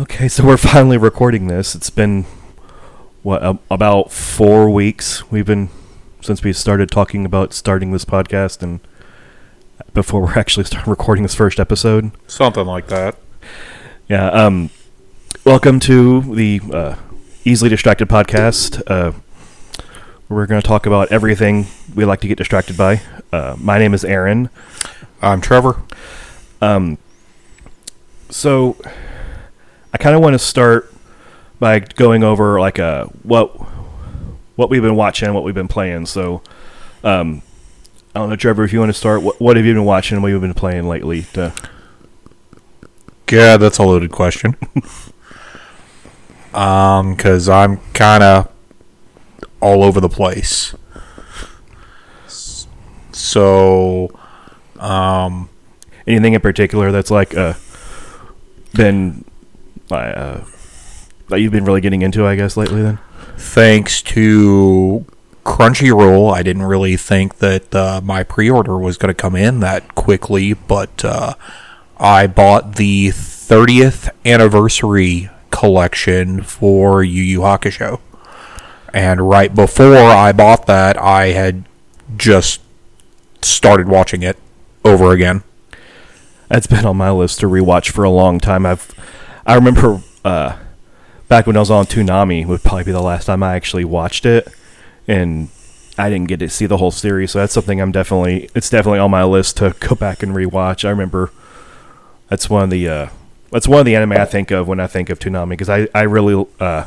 Okay, so we're finally recording this. It's been what a- about four weeks we've been since we started talking about starting this podcast, and before we're actually starting recording this first episode. Something like that. Yeah. Um. Welcome to the uh, easily distracted podcast. Uh, we're going to talk about everything we like to get distracted by. Uh, my name is Aaron. I'm Trevor. Um, so I kind of want to start by going over like uh what what we've been watching, what we've been playing. So, um, I don't know, Trevor, if you want to start, what, what have you been watching? and What have you been playing lately? To, Yeah, that's a loaded question. um, because I'm kind of all over the place. So, um, anything in particular that's like uh been uh that you've been really getting into, I guess, lately? Then. thanks to Crunchyroll, I didn't really think that uh, my pre-order was going to come in that quickly, but uh, I bought the 30th anniversary collection for Yu Yu Hakusho. And right before I bought that, I had just started watching it over again. That's been on my list to rewatch for a long time. I've I remember uh, back when I was on Toonami would probably be the last time I actually watched it, and I didn't get to see the whole series. So that's something I'm definitely it's definitely on my list to go back and rewatch. I remember that's one of the uh, that's one of the anime I think of when I think of Toonami because I I really uh,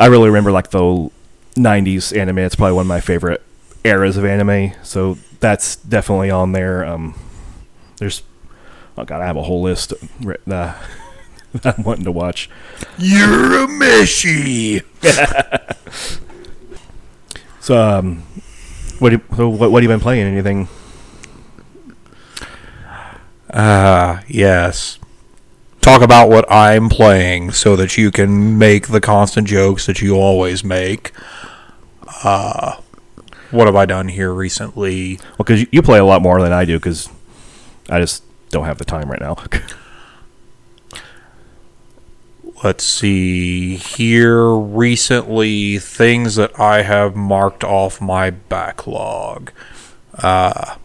I really remember like the '90s anime. It's probably one of my favorite eras of anime. So that's definitely on there. Um, there's oh god, I have a whole list uh, I'm wanting to watch. You're a meshy! So, um, what you, so what what have you been playing? Anything? Ah, yes. Talk about what I'm playing so that you can make the constant jokes that you always make. Uh, what have I done here recently? Well, because you, you play a lot more than I do, because I just don't have the time right now. Let's see here. Recently, things that I have marked off my backlog. Uh,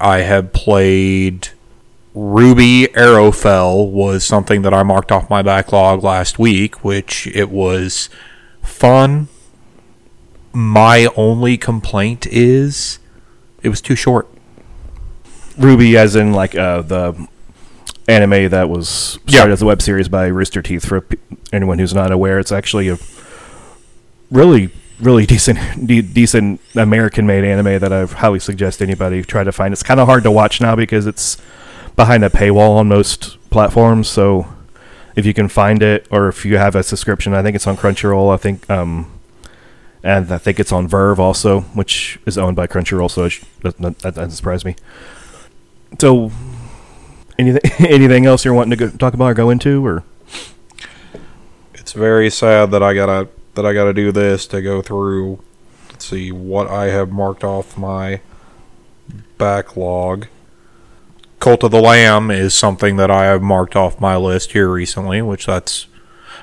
I have played RWBY Arrowfell was something that I marked off my backlog last week, which it was fun. My only complaint is it was too short. Ruby, as in like uh, the anime that was started Yeah. as a web series by Rooster Teeth. For anyone who's not aware, it's actually a really, really decent, de- decent American-made anime that I highly suggest anybody try to find. It's kind of hard to watch now because it's behind a paywall on most platforms. So if you can find it, or if you have a subscription, I think it's on Crunchyroll. I think, um, and I think it's on VRV also, which is owned by Crunchyroll. So it sh- that, that, that doesn't surprise me. So anything anything else you're wanting to go, talk about or go into, or It's very sad that I gotta that I gotta do this to go through. Let's see what I have marked off my backlog. Cult of the Lamb is something that I have marked off my list here recently, which that's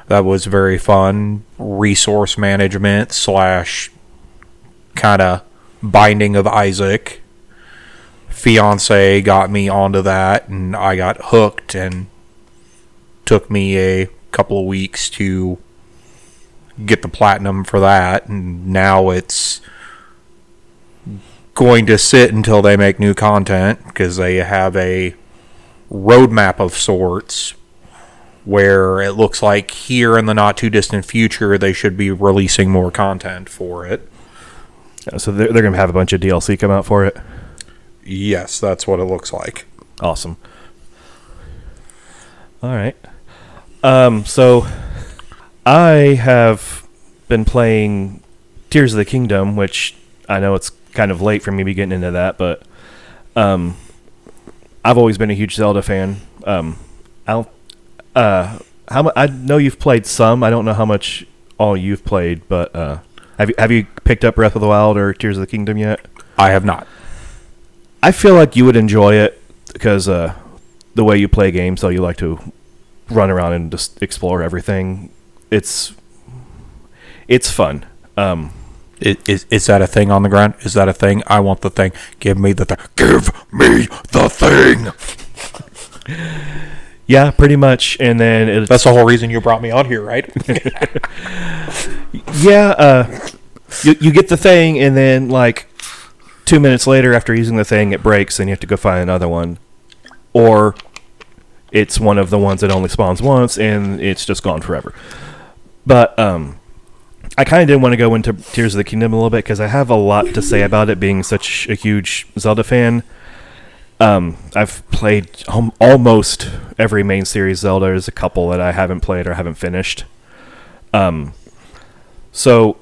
that was very fun. Resource management slash kind of binding of Isaac. Fiance got me onto that, and I got hooked, and took me a couple of weeks to get the platinum for that, and now it's going to sit until they make new content because they have a roadmap of sorts where it looks like here in the not too distant future they should be releasing more content for it. so they're, they're gonna have a bunch of DLC come out for it. Yes, that's what it looks like. Awesome. All right. Um, so I have been playing Tears of the Kingdom, which I know it's kind of late for me to be getting into that, but um, I've always been a huge Zelda fan. Um, I don't, uh, how mu- I know you've played some. I don't know how much all you've played, but uh, have you have you picked up Breath of the Wild or Tears of the Kingdom yet? I have not. I feel like you would enjoy it because uh, the way you play games, so you like to run around and just explore everything. It's it's fun. Um, Is, is, is that a thing on the ground? Is that a thing? I want the thing. Give me the thing. Give me the thing. yeah, pretty much. And then That's the whole reason you brought me on here, right? yeah, uh, you you get the thing, and then like two minutes later, after using the thing, it breaks, and you have to go find another one, or it's one of the ones that only spawns once, and it's just gone forever. But um, I kind of didn't want to go into Tears of the Kingdom a little bit because I have a lot to say about it, being such a huge Zelda fan. Um, I've played almost every main series Zelda. There's a couple that I haven't played or haven't finished. Um, so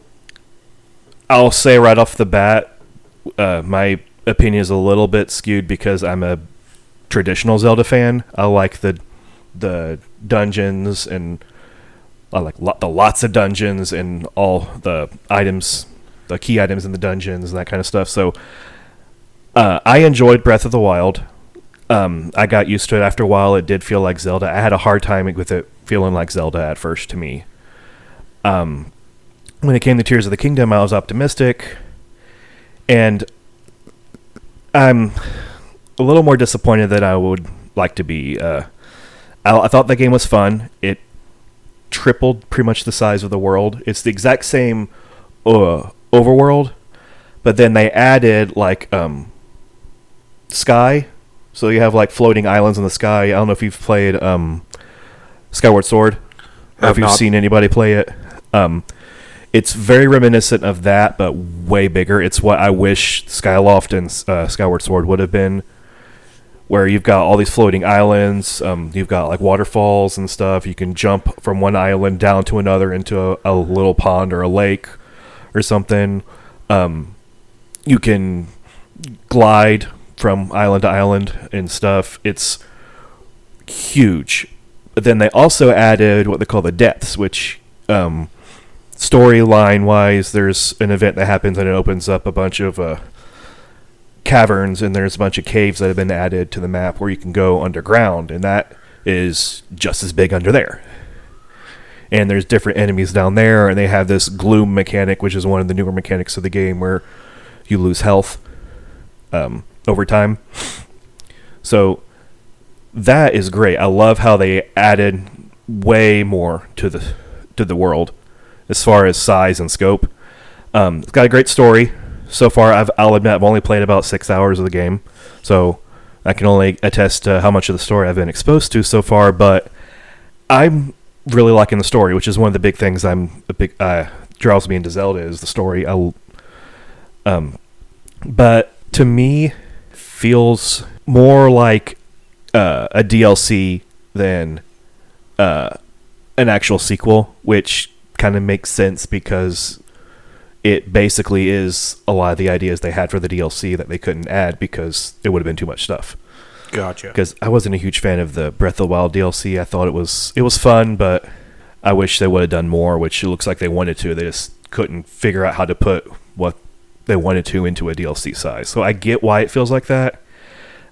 I'll say right off the bat, uh, my opinion is a little bit skewed because I'm a traditional Zelda fan. I like the the dungeons and I like lo- the lots of dungeons and all the items, the key items in the dungeons and that kind of stuff. So uh, I enjoyed Breath of the Wild. Um, I got used to it after a while. It did feel like Zelda. I had a hard time with it feeling like Zelda at first to me. Um, when it came to Tears of the Kingdom, I was optimistic, and I'm a little more disappointed than I would like to be. Uh, I, I thought the game was fun. It tripled pretty much the size of the world. It's the exact same uh, overworld, but then they added like um, sky. So you have like floating islands in the sky. I don't know if you've played um, Skyward Sword, or Have if you've not. seen anybody play it. Um, it's very reminiscent of that, but way bigger. It's what I wish Skyloft and uh, Skyward Sword would have been, where you've got all these floating islands. Um, you've got like waterfalls and stuff. You can jump from one island down to another into a, a little pond or a lake or something. Um, you can glide from island to island and stuff. It's huge. But then they also added what they call the depths, which um, storyline wise, there's an event that happens and it opens up a bunch of uh, caverns and there's a bunch of caves that have been added to the map where you can go underground, and that is just as big under there. And there's different enemies down there, and they have this gloom mechanic, which is one of the newer mechanics of the game where you lose health um, over time. So that is great. I love how they added way more to the to the world as far as size and scope. Um, it's got a great story so far. I've, I'll admit I've only played about six hours of the game, so I can only attest to how much of the story I've been exposed to so far. But I'm really liking the story, which is one of the big things I'm a big uh, draws me into Zelda is the story. I, um, but to me, feels more like uh, a DLC than uh, an actual sequel, which kind of makes sense because it basically is a lot of the ideas they had for the DLC that they couldn't add because it would have been too much stuff. Gotcha. Because I wasn't a huge fan of the Breath of the Wild DLC. I thought it was it was fun, but I wish they would have done more. Which it looks like they wanted to. They just couldn't figure out how to put what they wanted to into a DLC size. So I get why it feels like that.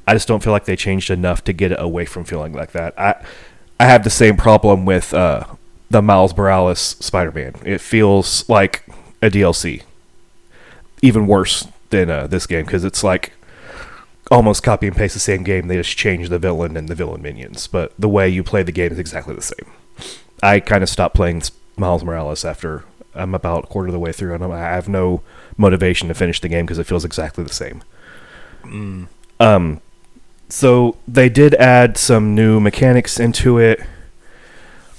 I just don't feel like they changed enough to get it away from feeling like that. I I have the same problem with uh, the Miles Morales Spider-Man. It feels like a DLC, even worse than uh, this game because it's like almost copy and paste the same game. They just change the villain and the villain minions, but the way you play the game is exactly the same. I kind of stopped playing Miles Morales after I'm about a quarter of the way through, and I'm, I have no motivation to finish the game because it feels exactly the same. Um, so they did add some new mechanics into it,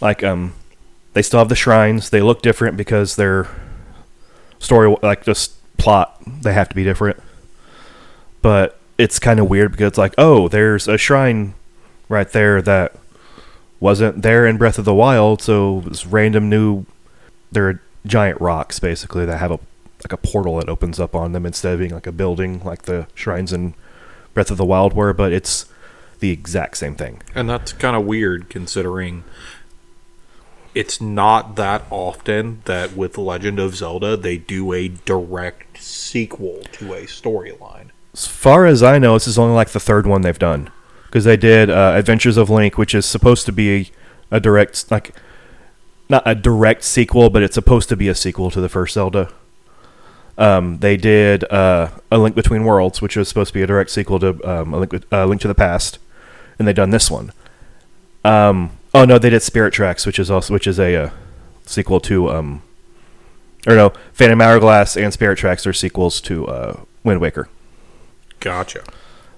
like um, they still have the shrines. They look different because their story, like just plot, they have to be different. But it's kind of weird because it's like, oh, there's a shrine right there that wasn't there in Breath of the Wild, so it's random new. They're giant rocks basically that have a like a portal that opens up on them instead of being like a building like the shrines in Breath of the Wild were, but it's the exact same thing. And that's kind of weird considering it's not that often that with Legend of Zelda they do a direct sequel to a storyline. As far as I know, this is only like the third one they've done because they did uh, Adventures of Link, which is supposed to be a direct like not a direct sequel, but it's supposed to be a sequel to the first Zelda. Um, they did uh, a Link Between Worlds, which was supposed to be a direct sequel to um, a Link, uh, Link to the Past, and they've done this one. Um, oh no, they did Spirit Tracks, which is also which is a uh, sequel to um, or no, Phantom Hourglass and Spirit Tracks are sequels to uh, Wind Waker, Gotcha.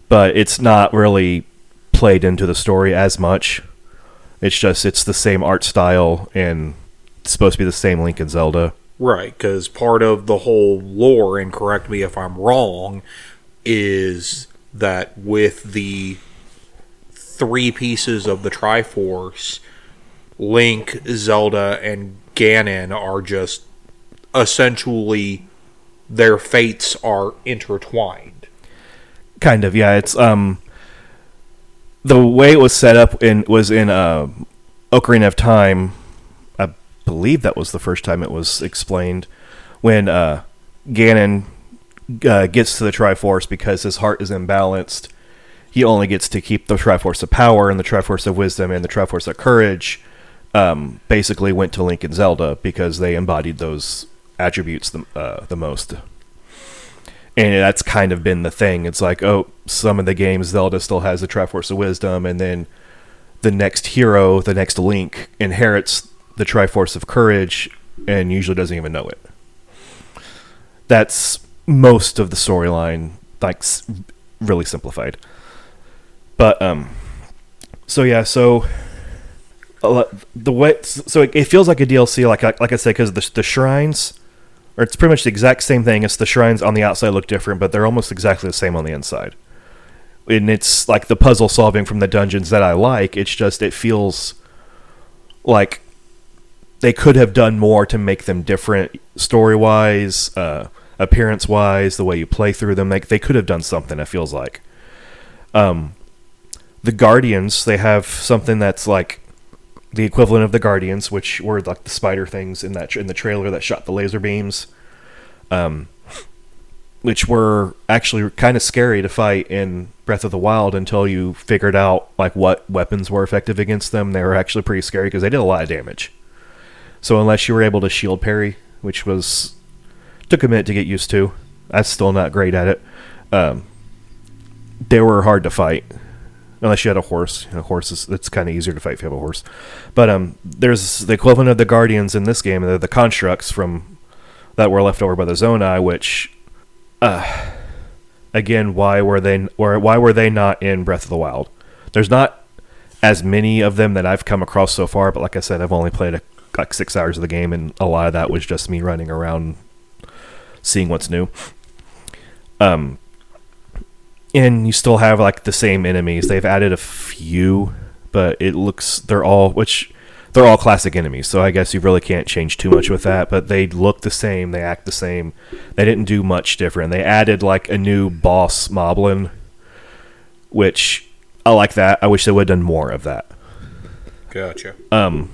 but it's not really played into the story as much. It's just it's the same art style and it's supposed to be the same Link and Zelda. Right, because part of the whole lore, and correct me if I'm wrong, is that with the three pieces of the Triforce, Link, Zelda, and Ganon are just essentially their fates are intertwined. Kind of, yeah. It's um the way it was set up in was in uh Ocarina of Time. I believe that was the first time it was explained when uh Ganon uh, gets to the Triforce because his heart is imbalanced. He only gets to keep the Triforce of Power and the Triforce of Wisdom and the Triforce of Courage. Um, basically, went to Link and Zelda because they embodied those attributes the, uh, the most and that's kind of been the thing. It's like, oh, some of the games Zelda still has the Triforce of Wisdom, and then the next hero, the next Link, inherits the Triforce of Courage, and usually doesn't even know it. That's most of the storyline, like really simplified. But um, so yeah, so the way so it, it feels like a DLC, like like, like I said, because the the shrines or it's pretty much the exact same thing. It's the shrines on the outside look different, but they're almost exactly the same on the inside. And it's like the puzzle solving from the dungeons that I like. It's just it feels like they could have done more to make them different story wise, uh, appearance wise, the way you play through them. Like they could have done something. It feels like. Um, the Guardians they have something that's like the equivalent of the Guardians, which were like the spider things in that in the trailer that shot the laser beams, um, which were actually kind of scary to fight in Breath of the Wild until you figured out like what weapons were effective against them. They were actually pretty scary because they did a lot of damage. So unless you were able to shield parry, which was took a minute to get used to, I'm still not great at it. Um, they were hard to fight unless you had a horse. A horse is it's kind of easier to fight if you have a horse. But um, there's the equivalent of the guardians in this game. They're the constructs from that were left over by the Zonai, which, uh, again, why were they or why were they not in Breath of the Wild? There's not as many of them that I've come across so far, but like I said, I've only played a, like six hours of the game, and a lot of that was just me running around, seeing what's new. Um, and you still have like the same enemies. They've added a few, but it looks they're all which they're all classic enemies. So I guess you really can't change too much with that. But they look the same. They act the same. They didn't do much different. They added like a new boss Moblin, which I like that. I wish they would have done more of that. Gotcha. Um,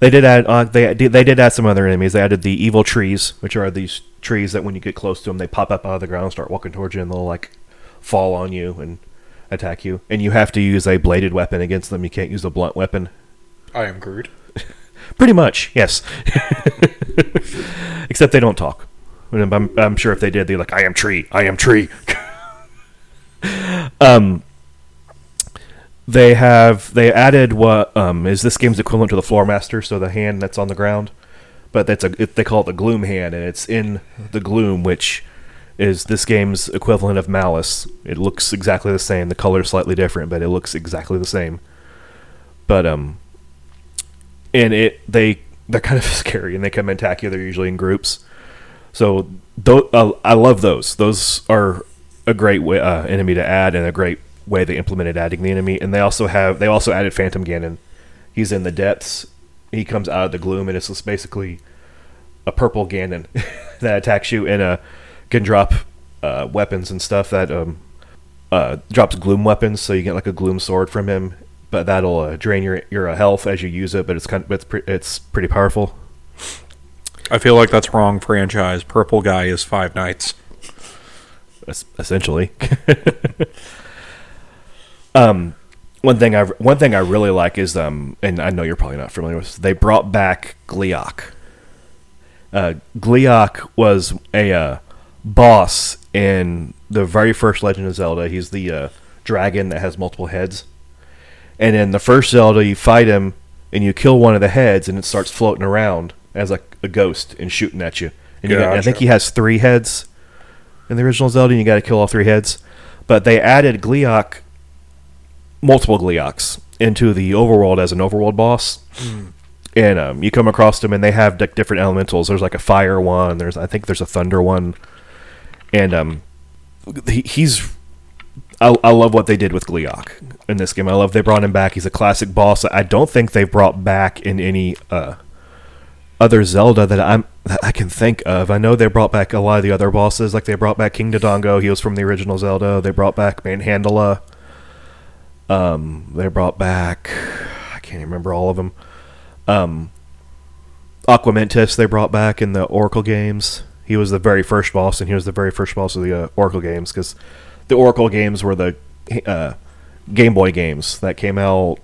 they did add uh, they they did add some other enemies. They added the evil trees, which are these trees that when you get close to them, they pop up out of the ground, and start walking towards you, and they'll like fall on you and attack you. And you have to use a bladed weapon against them. You can't use a blunt weapon. I am Groot. Pretty much, yes. Except they don't talk. And I'm, I'm sure if they did, they're like, "I am tree, I am tree." um, they have they added what um, is this game's equivalent to the floor master, so the hand that's on the ground, but that's a it, they call it the gloom hand, and it's in the gloom, which is this game's equivalent of malice. It looks exactly the same. The color is slightly different, but it looks exactly the same. But um, and it they they're kind of scary and they come and attack you. They're usually in groups. So tho- uh, I love those. Those are a great way, uh, enemy to add and a great way they implemented adding the enemy. And they also have they also added Phantom Ganon. He's in the depths. He comes out of the gloom and it's just basically a purple Ganon that attacks you in uh, can drop uh, weapons and stuff that um, uh, drops gloom weapons. So you get like a gloom sword from him but that'll uh, drain your your uh, health as you use it. But it's kind of it's pre- it's pretty powerful. I feel like that's wrong franchise. Purple guy is Five Nights. es- essentially. um, one thing I one thing I really like is um, and I know you're probably not familiar with. They brought back Gleeok. Uh, Gleeok was a uh, boss in the very first Legend of Zelda. He's the uh, dragon that has multiple heads. And in the first Zelda, you fight him and you kill one of the heads, and it starts floating around as a, a ghost and shooting at you. And you got, I think he has three heads in the original Zelda, and you got to kill all three heads. But they added Gleeok, multiple Gleeoks, into the overworld as an overworld boss. And um, you come across them, and they have like, different elementals. There's like a fire one. There's I think there's a thunder one, and um, he, he's I, I love what they did with Gleeok in this game. I love they brought him back. He's a classic boss. I don't think they've brought back in any uh, other Zelda that I'm that I can think of. I know they brought back a lot of the other bosses, like they brought back King Dodongo. He was from the original Zelda. They brought back Manhandla. Um, they brought back I can't remember all of them. Um, Aquamentus they brought back in the Oracle games. He was the very first boss, and he was the very first boss of the uh, Oracle games because the Oracle games were the uh, Game Boy games that came out.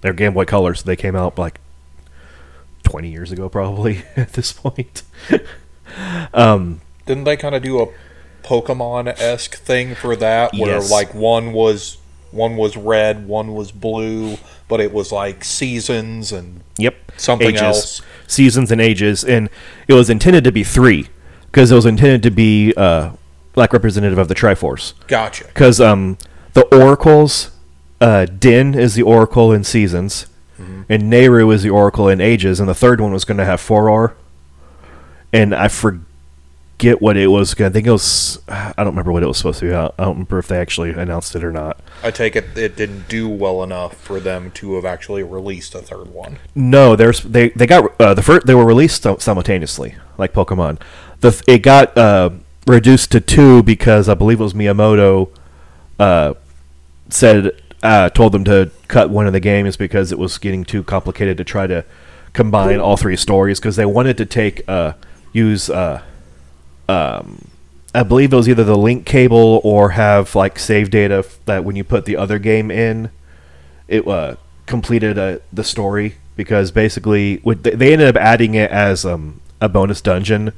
They're Game Boy Colors. They came out like twenty years ago, probably at this point. um, Didn't they kind of do a Pokemon esque thing for that, where Yes. like one was one was red, one was blue, but it was like seasons and Yep. Something ages, else. Seasons and ages, and it was intended to be three because it was intended to be uh, like representative of the Triforce. gotcha. Because um, the oracles, uh, Din is the oracle in seasons, and Nayru is the oracle in ages, and the third one was going to have Farore, and I forget what it was. I think it was. I don't remember what it was supposed to be. I I don't remember if they actually announced it or not. I take it it didn't do well enough for them to have actually released a third one. No, there's they they got uh, the first they were released simultaneously like Pokemon. The it got uh, reduced to two because I believe it was Miyamoto uh, said uh, told them to cut one of the games because it was getting too complicated to try to combine all three stories because they wanted to take uh, use uh, um, I believe it was either the link cable or have like save data that when you put the other game in it uh, completed uh, the story. Because basically they ended up adding it as um, a bonus dungeon.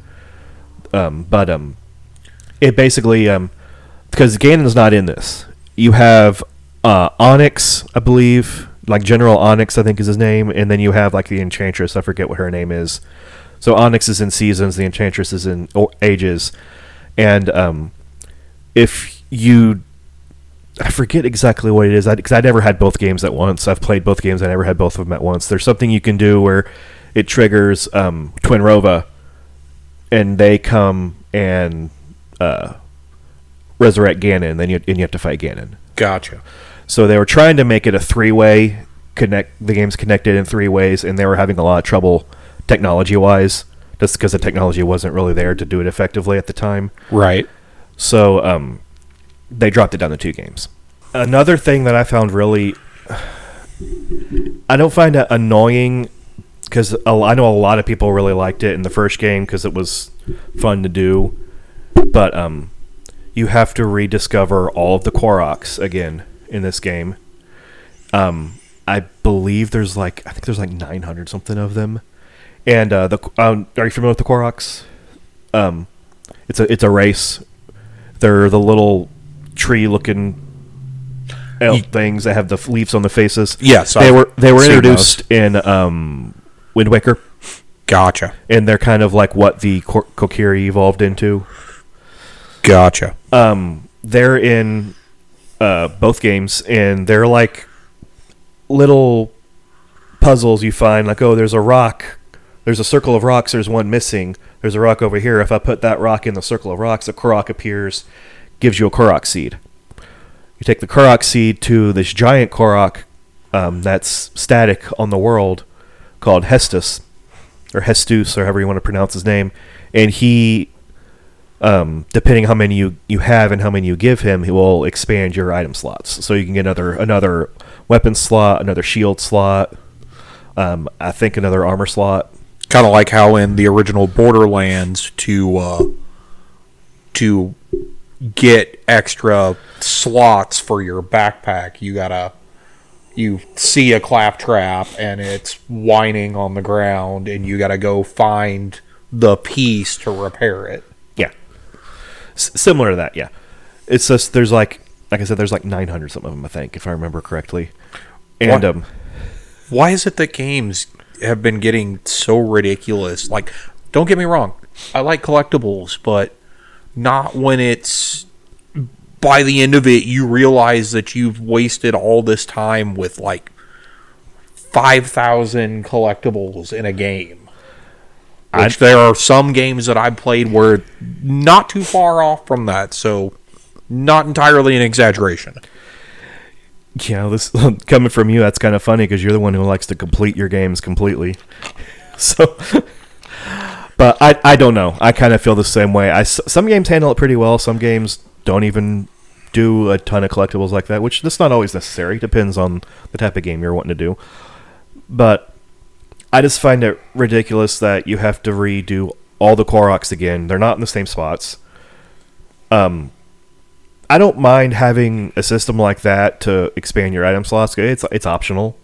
Um, but um, it basically um, because Ganon's not in this. You have uh, Onox I believe. Like General Onox I think is his name. And then you have like the Enchantress. I forget what her name is so Onox is in seasons the Enchantress is in o- ages and um, if you I forget exactly what it is because I, never had both games at once. I've played both games. I never had both of them at once. There's something you can do where it triggers um, Twinrova, and they come and uh, resurrect Ganon. Then you and you have to fight Ganon. Gotcha. So they were trying to make it a three way connect. The game's connected in three ways, and they were having a lot of trouble technology wise, just because the technology wasn't really there to do it effectively at the time. Right. So um, they dropped it down to two games. Another thing that I found really, I don't find it annoying because I know a lot of people really liked it in the first game because it was fun to do, but um, you have to rediscover all of the Koroks again in this game. Um, I believe there's like I think there's like 900 something of them, and uh, the um, are you familiar with the Koroks? Um, it's a it's a race. They're the little tree-looking elf Ye- things that have the leaves on the faces. Yes, they I've were they were introduced in um, Wind Waker, Gotcha. and they're kind of like what the Kokiri evolved into. Gotcha. Um, they're in uh, both games, and they're like little puzzles you find. Like, oh, there's a rock. There's a circle of rocks. There's one missing. There's a rock over here. If I put that rock in the circle of rocks, a Korok appears, gives you a Korok seed. You take the Korok seed to this giant Korok um, that's static on the world called Hestus, or Hestus, or however you want to pronounce his name, and he um, depending how many you, you have and how many you give him, he will expand your item slots. So you can get another another weapon slot, another shield slot, um, I think another armor slot. Kind of like how in the original Borderlands to uh, to get extra slots for your backpack. You gotta you see a claptrap and it's whining on the ground, and you gotta go find the piece to repair it. Yeah. S- similar to that, yeah. It's just there's like like I said, there's like 900 some of them, I think, if I remember correctly. And What? um, Why is it that games have been getting so ridiculous? Like, don't get me wrong, I like collectibles, but not when it's by the end of it you realize that you've wasted all this time with like 5,000 collectibles in a game. Which there are some games that I've played where not too far off from that, so not entirely an exaggeration. Know, this coming from you, that's kind of funny because you're the one who likes to complete your games completely. So, but I, I don't know. I kind of feel the same way. I some games handle it pretty well. Some games don't even do a ton of collectibles like that, which that's not always necessary. Depends on the type of game you're wanting to do. But I just find it ridiculous that you have to redo all the Koroks again. They're not in the same spots. Um, I don't mind having a system like that to expand your item slots. It's it's optional,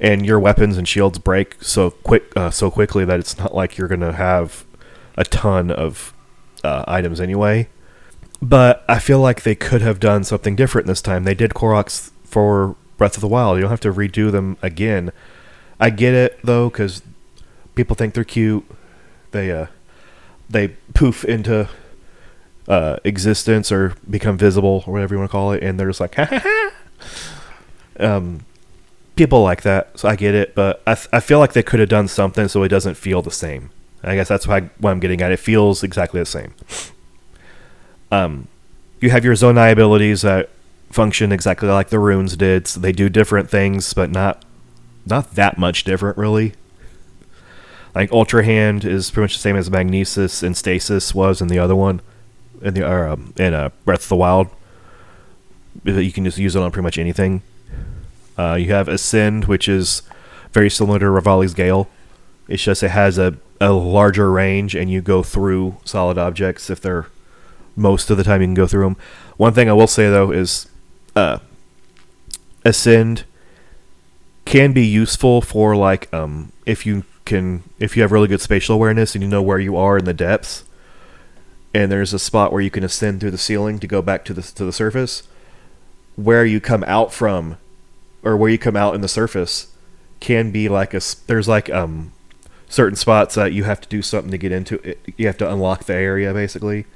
and your weapons and shields break so quick uh, so quickly that it's not like you're gonna have a ton of uh, items anyway. But I feel like they could have done something different this time. They did Koroks for Breath of the Wild. You don't have to redo them again. I get it though, because people think they're cute. They uh, they poof into uh, existence or become visible or whatever you want to call it, and they're just like, ha ha ha. Um, people like that, so I get it, but I, th- I feel like they could have done something so it doesn't feel the same. I guess that's why what I'm getting at. It feels exactly the same. Um, you have your Zonai abilities that function exactly like the runes did. So they do different things, but not not that much different, really. Like Ultra Hand is pretty much the same as Magnesis and Stasis was in the other one, in the or, um, in uh, Breath of the Wild. You can just use it on pretty much anything. Uh, you have Ascend, which is very similar to Revali's Gale. It's just it has a, a larger range, and you go through solid objects if they're most of the time you can go through them. One thing I will say though is, uh, Ascend can be useful for like um if you can if you have really good spatial awareness and you know where you are in the depths and there's a spot where you can ascend through the ceiling to go back to the to the surface where you come out from or where you come out in the surface can be like a there's like um certain spots that you have to do something to get into it you have to unlock the area basically.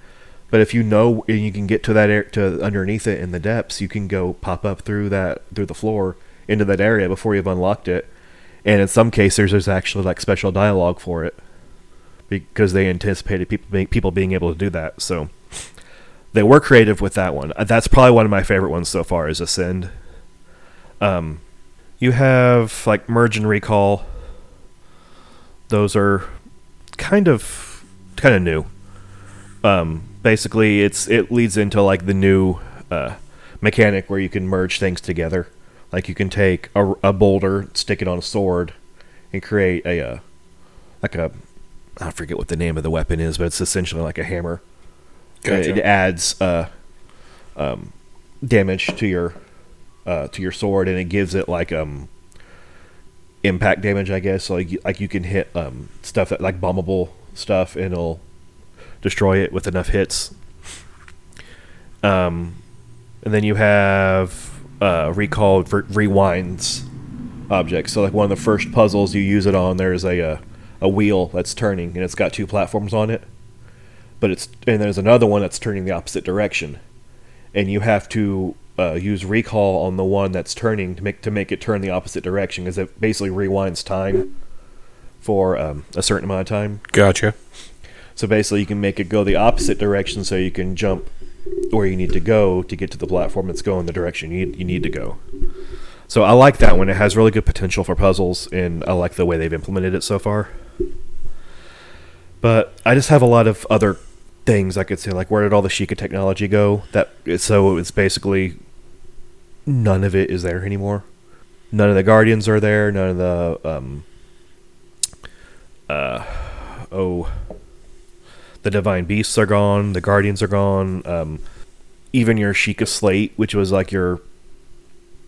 But if you know and you can get to that air to underneath it in the depths you can go pop up through that through the floor into that area before you've unlocked it. And in some cases there's actually like special dialogue for it because they anticipated people being, people being able to do that. So they were creative with that one. Uh, that's probably one of my favorite ones so far is ascend. Um you have like merge and recall. Those are kind of kind of new. Um basically it's it leads into like the new uh mechanic where you can merge things together. Like you can take a, a boulder stick it on a sword and create a uh, like a i forget what the name of the weapon is but it's essentially like a hammer. Gotcha. it adds uh um damage to your uh to your sword and it gives it like um impact damage i guess. Like you- like you can hit um stuff that like bombable stuff and it'll destroy it with enough hits. Um and then you have uh recalled rewinds objects. So like one of the first puzzles you use it on there's a uh, a wheel that's turning and it's got two platforms on it but it's and there's another one that's turning the opposite direction and you have to uh, use recall on the one that's turning to make to make it turn the opposite direction because it basically rewinds time for um, a certain amount of time. Gotcha. So basically, you can make it go the opposite direction so you can jump where you need to go to get to the platform that's going the direction you need, you need to go. So I like that one. It has really good potential for puzzles, and I like the way they've implemented it so far. But I just have a lot of other things I could say, like where did all the Sheikah technology go? That so it's basically none of it is there anymore. None of the Guardians are there. None of the um, uh, oh, the Divine Beasts are gone. The Guardians are gone. Um, even your Sheikah Slate, which was like your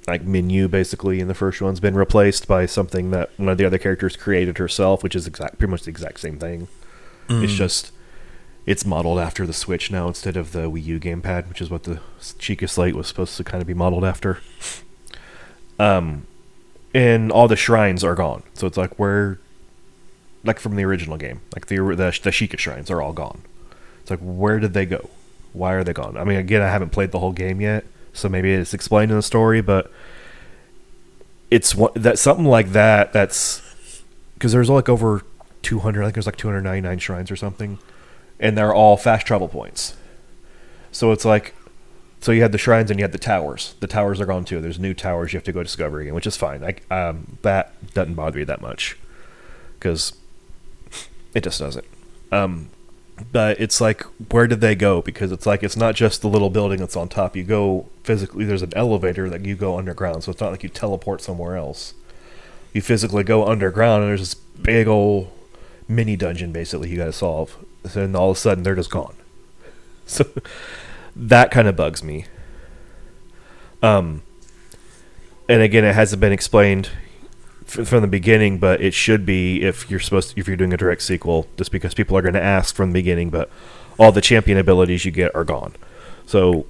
like menu basically in the first one's been replaced by something that one of the other characters created herself, which is exact pretty much the exact same thing. It's just it's modeled after the Switch now instead of the Wii U gamepad, which is what the Sheikah Slate was supposed to kind of be modeled after. Um, and all the shrines are gone, so it's like where, like from the original game, like the the, the Sheikah shrines are all gone. It's like where did they go? Why are they gone? I mean, again, I haven't played the whole game yet, so maybe it's explained in the story, but it's one that something like that. That's because there's like over 200. I think there's like 299 shrines or something, and they're all fast travel points. So it's like, so you had the shrines and you had the towers. The towers are gone too. There's new towers you have to go discover again, which is fine. Like um, that doesn't bother me that much because it just doesn't. Um, but it's like, where did they go? Because it's like it's not just the little building that's on top. You go physically. There's an elevator that you go underground, so it's not like you teleport somewhere else. You physically go underground, and there's this big old mini dungeon basically you got to solve. And all of a sudden they're just gone. So that kind of bugs me. Um, and again, it hasn't been explained from the beginning, but it should be if you're supposed to, if you're doing a direct sequel, just because people are going to ask from the beginning. But all the champion abilities you get are gone. So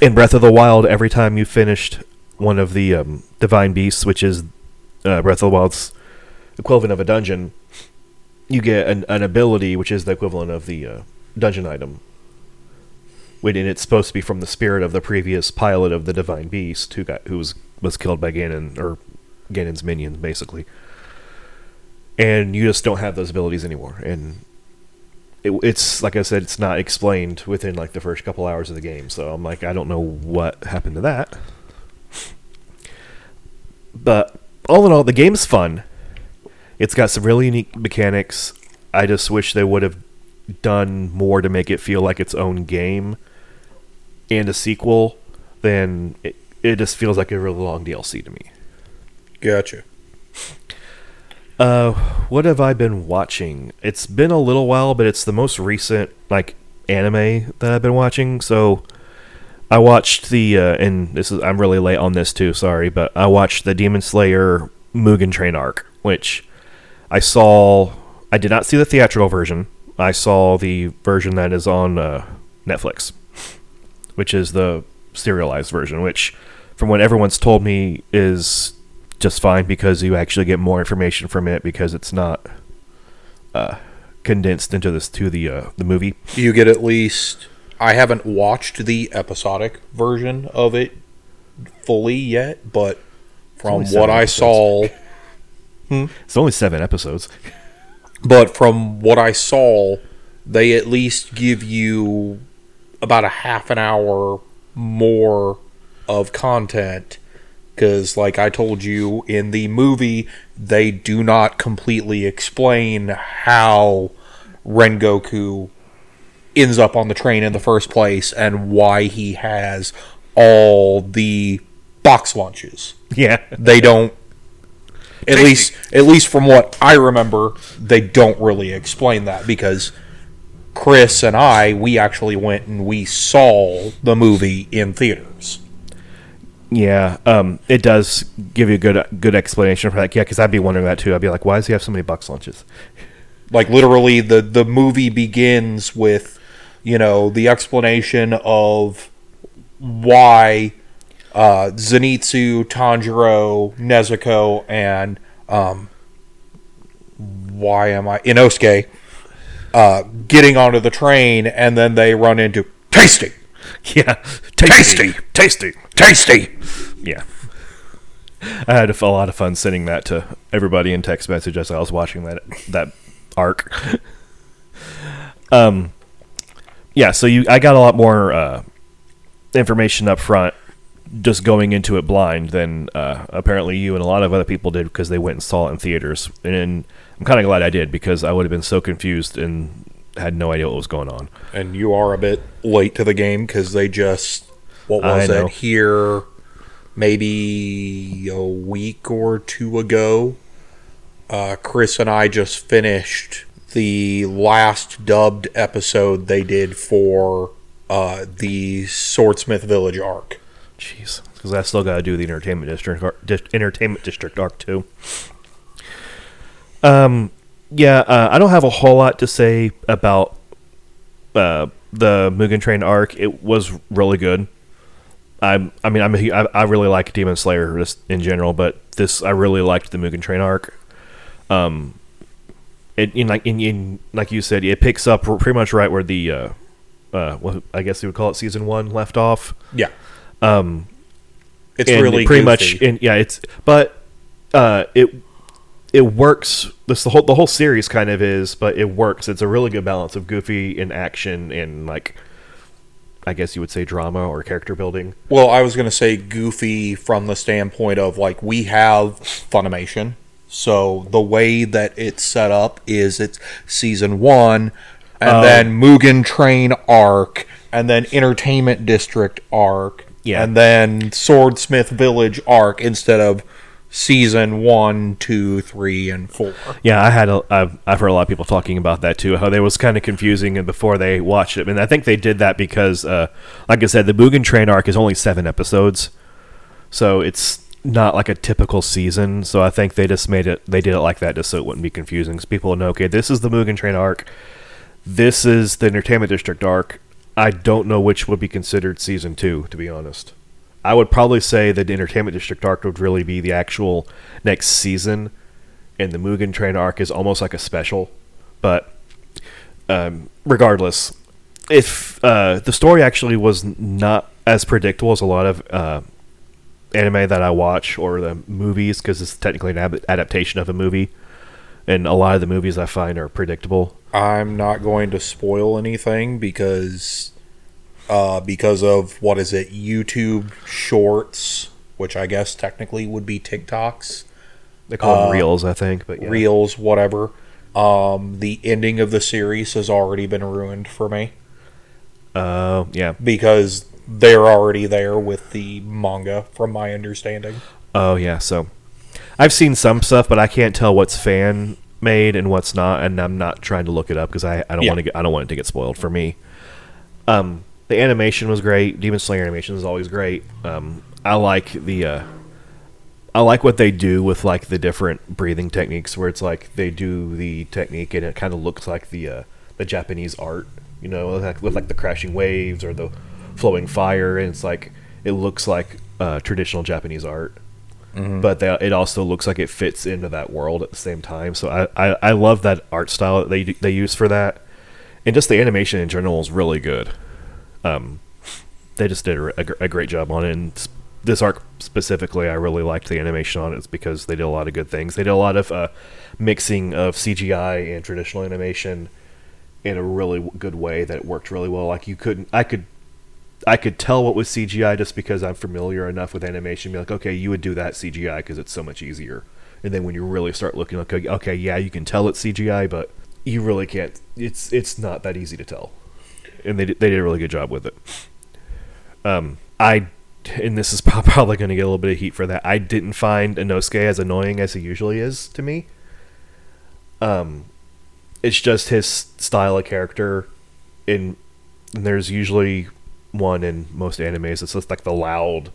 in Breath of the Wild, every time you finished one of the um, divine beasts, which is uh, Breath of the Wild's equivalent of a dungeon, you get an, an ability which is the equivalent of the uh, dungeon item. And it's supposed to be from the spirit of the previous pilot of the divine beast, who got who was was killed by Ganon or Ganon's minions, basically. And you just don't have those abilities anymore, and it, it's like I said, it's not explained within like the first couple hours of the game. So I'm like, I don't know what happened to that. But all in all, the game's fun. It's got some really unique mechanics. I just wish they would have done more to make it feel like its own game and a sequel. Then it, it just feels like a really long DLC to me. Gotcha. Uh, what have I been watching? It's been a little while, but it's the most recent like anime that I've been watching. So I watched the uh, and this is I'm really late on this too. Sorry, but I watched the Demon Slayer Mugen Train arc, which I saw. I did not see the theatrical version. I saw the version that is on uh, Netflix, which is the serialized version, which, from what everyone's told me, is just fine because you actually get more information from it because it's not uh, condensed into this to the uh, the movie. You get at least. I haven't watched the episodic version of it fully yet, but from what I saw, It's only seven episodes. but from what I saw, they at least give you about a half an hour more of content because like i told you in the movie they do not completely explain how rengoku ends up on the train in the first place and why he has all the box lunches Yeah, they don't at least at least from what I remember, they don't really explain that because Chris and I we actually went and we saw the movie in theaters. Yeah. Um, it does give you a good good explanation for that. Yeah, because I'd be wondering that too. I'd be like, why does he have so many box lunches? Like literally the the movie begins with you know the explanation of why uh, Zenitsu, Tanjiro, Nezuko, and um, why am I Inosuke uh, getting onto the train, and then they run into tasty, Yeah, tasty, tasty, tasty. Yeah. I had a lot of fun sending that to everybody in text message as I was watching that that arc. um, yeah. So you, I got a lot more uh, information up front, just going into it blind than uh, apparently you and a lot of other people did because they went and saw it in theaters. And I'm kind of glad I did because I would have been so confused and had no idea what was going on. and you are a bit late to the game because they just what was it here maybe a week or two ago uh, chris and i just finished the last dubbed episode they did for uh, the Swordsmith Village arc. Jeez, because I still got to do the entertainment district, ar- dis- entertainment district arc too. Um, yeah, uh, I don't have a whole lot to say about uh, the Mugen Train arc. It was really good. I, I mean, I'm a, I, I really like Demon Slayer just in general, but this I really liked the Mugen Train arc. Um, it in like in, in like you said, it picks up pretty much right where the uh, uh, what I guess you would call it season one left off. Yeah, Um, it's really pretty goofy. much, and yeah, it's but uh, it it works. This the whole the whole series kind of is, but it works. It's a really good balance of goofy and action and like, I guess you would say drama or character building. Well, I was going to say goofy from the standpoint of like we have Funimation. So the way that it's set up is it's season one, and Oh. then Mugen Train arc, and then Entertainment District arc, Yeah. and then Swordsmith Village arc instead of season one, two, three, and four. Yeah, I had a, I've, I've heard a lot of people talking about that too. How they was kind of confusing and before they watched it, and I think they did that because, uh, like I said, the Mugen Train arc is only seven episodes, so it's not like a typical season. So I think they just made it, they did it like that just so it wouldn't be confusing. Because people know, okay, this is the Mugen Train arc, this is the Entertainment District arc. I don't know which would be considered season two, to be honest. I would probably say that the Entertainment District arc would really be the actual next season, and the Mugen Train arc is almost like a special. But um, regardless, if uh, the story actually was not as predictable as a lot of uh, anime that I watch or the movies, because it's technically an ab- adaptation of a movie, and a lot of the movies I find are predictable. I'm not going to spoil anything because uh, because of what is it YouTube Shorts, which I guess technically would be TikToks, They call them Uh, reels, I think, but yeah. Reels, whatever. Um, the ending of the series has already been ruined for me Uh, yeah. because they're already there with the manga, from my understanding. Oh yeah, so I've seen some stuff, but I can't tell what's fan made and what's not, and I'm not trying to look it up because I, I don't Yeah. want to get I don't want it to get spoiled for me. Um, the animation was great. Demon Slayer animation is always great. Um, I like the uh, I like what they do with like the different breathing techniques, where it's like they do the technique and it kind of looks like the uh, the Japanese art, you know, like, with like the crashing waves or the flowing fire, and it's like it looks like uh, traditional Japanese art but they, it also looks like it fits into that world at the same time. So I, I, I love that art style that they they use for that, and just the animation in general is really good. Um, they just did a, a great job on it. And this arc specifically, I really liked the animation on it. Because they did a lot of good things. They did a lot of uh, mixing of CGI and traditional animation in a really good way that worked really well. Like you couldn't, I could I could tell what was CGI just because I'm familiar enough with animation. Be like, okay, you would do that CGI because it's so much easier. And then when you really start looking, like, okay, okay, yeah, you can tell it's CGI, but you really can't. It's it's not that easy to tell. And they they did a really good job with it. Um, I and this is probably going to get a little bit of heat for that. I didn't find Inosuke as annoying as he usually is to me. Um, it's just his style of character. In and there's usually one in most animes. It's just like the loud,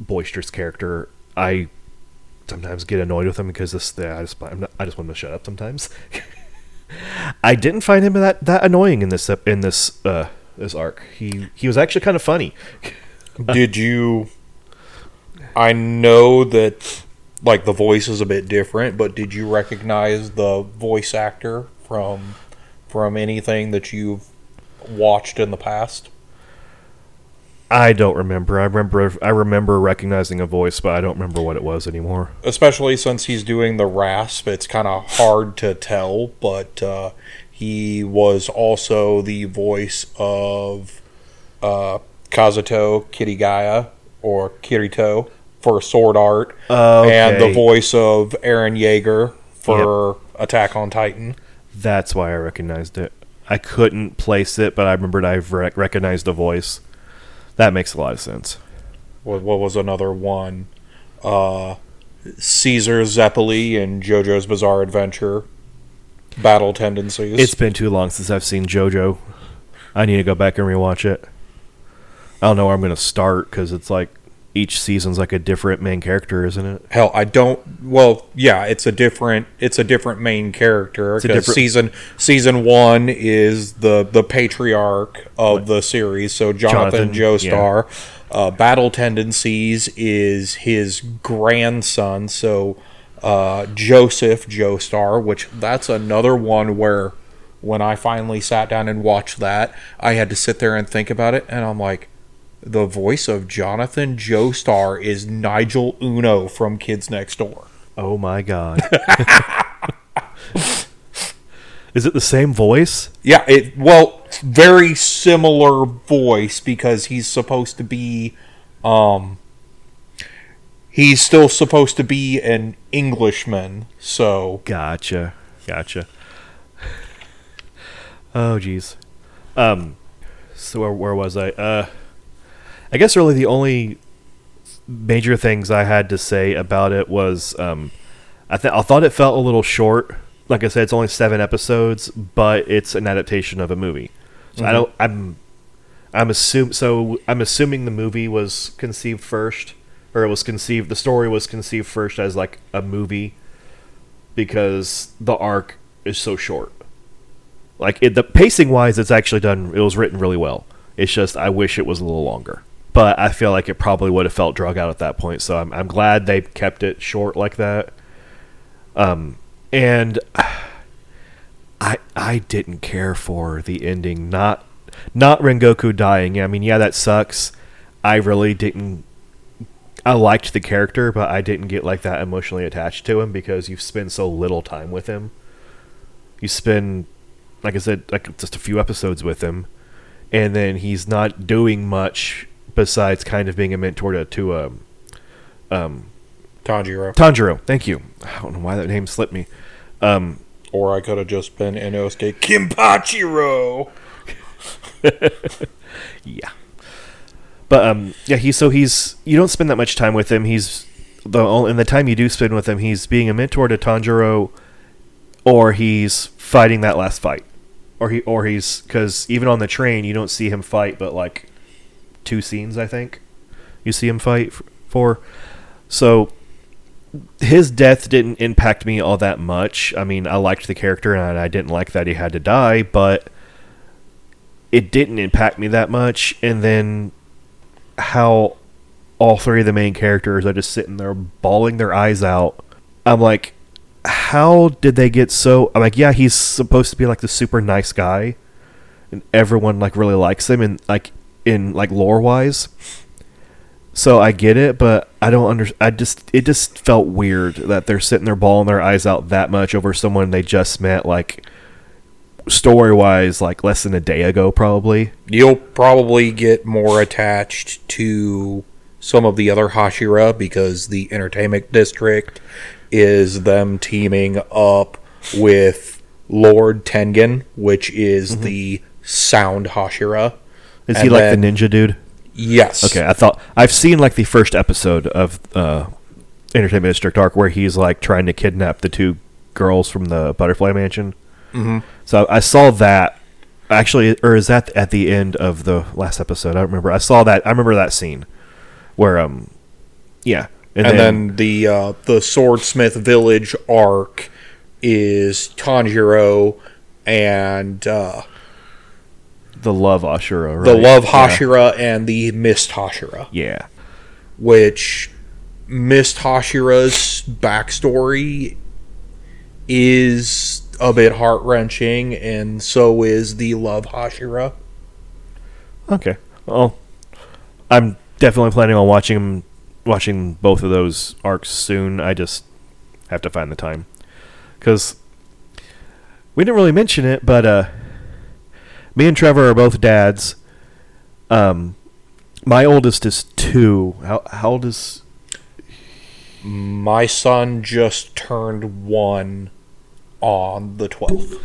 boisterous character. I sometimes get annoyed with him because this. I just I'm not, I just want him to shut up sometimes. I didn't find him that that annoying in this in this uh this arc. He he was actually kind of funny. Did you? I know that like the voice is a bit different, but did you recognize the voice actor from from anything that you've watched in the past? I don't remember. I remember I remember recognizing a voice, but I don't remember what it was anymore. Especially since he's doing the rasp, it's kind of hard to tell. But uh, he was also the voice of uh, Kazuto Kirigaya or Kirito for Sword Art, and the voice of Eren Yeager for Attack on Titan. That's why I recognized it. I couldn't place it, but I remembered I rec- recognized the voice. That makes a lot of sense. What, what was another one? Uh, Caesar Zeppeli and JoJo's Bizarre Adventure. Battle tendencies. It's been too long since I've seen JoJo. I need to go back and rewatch it. I don't know where I'm going to start because it's like each season's like a different main character, isn't it? Hell, I don't. Well, yeah, it's a different. It's a different main character. different- season season one is the the patriarch of the series. So Jonathan, Jonathan, Joestar. Uh, Battle Tendencies is his grandson. So uh, Joseph Joestar, which that's another one where when I finally sat down and watched that, I had to sit there and think about it, and I'm like. The voice of Jonathan Joestar is Nigel Uno from Kids Next Door. Oh my god. Is it the same voice? Yeah, it well, very similar voice because he's supposed to be um he's still supposed to be an Englishman. So, Gotcha. Gotcha. Oh jeez. Um so where, where was I? Uh I guess really the only major things I had to say about it was um I th- I thought it felt a little short. Like I said, it's only seven episodes, but it's an adaptation of a movie. So I don't. I'm. I'm assuming. So I'm assuming the movie was conceived first, or it was conceived. The story was conceived first as like a movie, because the arc is so short. Like it, the pacing wise, it's actually done. It was written really well. It's just I wish it was a little longer. But I feel like it probably would have felt drug out at that point. So I'm I'm glad they kept it short like that. Um, and I I didn't care for the ending. Not not Rengoku dying. I mean, yeah, that sucks. I really didn't. I liked the character, but I didn't get like that emotionally attached to him because you spend so little time with him. You spend, like I said, like just a few episodes with him, and then he's not doing much besides kind of being a mentor to, to um, um, Tanjiro. Tanjiro. Thank you. I don't know why that name slipped me. Um, Or I could have just been Inosuke Kimpachiro. Yeah. But um yeah, he's so he's you don't spend that much time with him. He's the only and the time you do spend with him, he's being a mentor to Tanjiro or he's fighting that last fight. Or he or he's cuz even on the train you don't see him fight but like two scenes I think. You see him fight for so his death didn't impact me all that much. I mean, I liked the character and I didn't like that he had to die, but it didn't impact me that much. And then how all three of the main characters are just sitting there bawling their eyes out. I'm like, how did they get so? I'm like, yeah, he's supposed to be like the super nice guy, and everyone like really likes him, and like in like lore wise. So I get it, but I don't under. I just it just felt weird that they're sitting there bawling their eyes out that much over someone they just met, like story wise, like less than a day ago, probably. You'll probably get more attached to some of the other Hashira because the entertainment district is them teaming up with Lord Tengen, which is mm-hmm. the sound Hashira. Is he like then- the ninja dude? Yes. Okay, I thought I've seen like the first episode of uh, Entertainment District Arc where he's like trying to kidnap the two girls from the Butterfly Mansion. Mhm. So I saw that actually, or is that at the end of the last episode? I don't remember. I saw that. I remember that scene where um, yeah, And, then, the uh, the Swordsmith Village arc is Tanjiro and uh, the love Hashira, right? the Love Yeah. Hashira and the Mist Hashira. Yeah. which Mist Hashira's backstory is a bit heart wrenching, and so is the Love Hashira. Okay. Well, I'm definitely planning on watching watching both of those arcs soon. I just have to find the time because we didn't really mention it, but uh, me and Trevor are both dads. Um, my oldest is two. How how old is? My son just turned one on the 12th.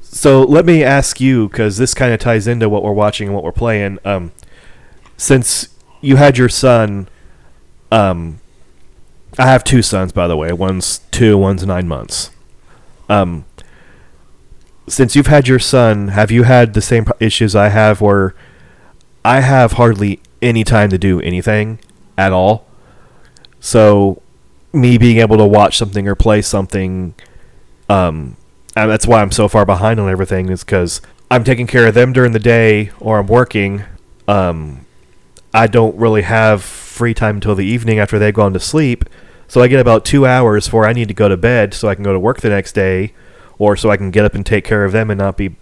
So let me ask you because this kind of ties into what we're watching and what we're playing. Um, since you had your son, um, I have two sons by the way. One's two, one's nine months. Um, since you've had your son, have you had the same issues I have where I have hardly any time to do anything at all. So, me being able to watch something or play something, um, and that's why I'm so far behind on everything is because I'm taking care of them during the day or I'm working. Um, I don't really have free time until the evening after they've gone to sleep. So I get about two hours before I need to go to bed so I can go to work the next day or so I can get up and take care of them and not be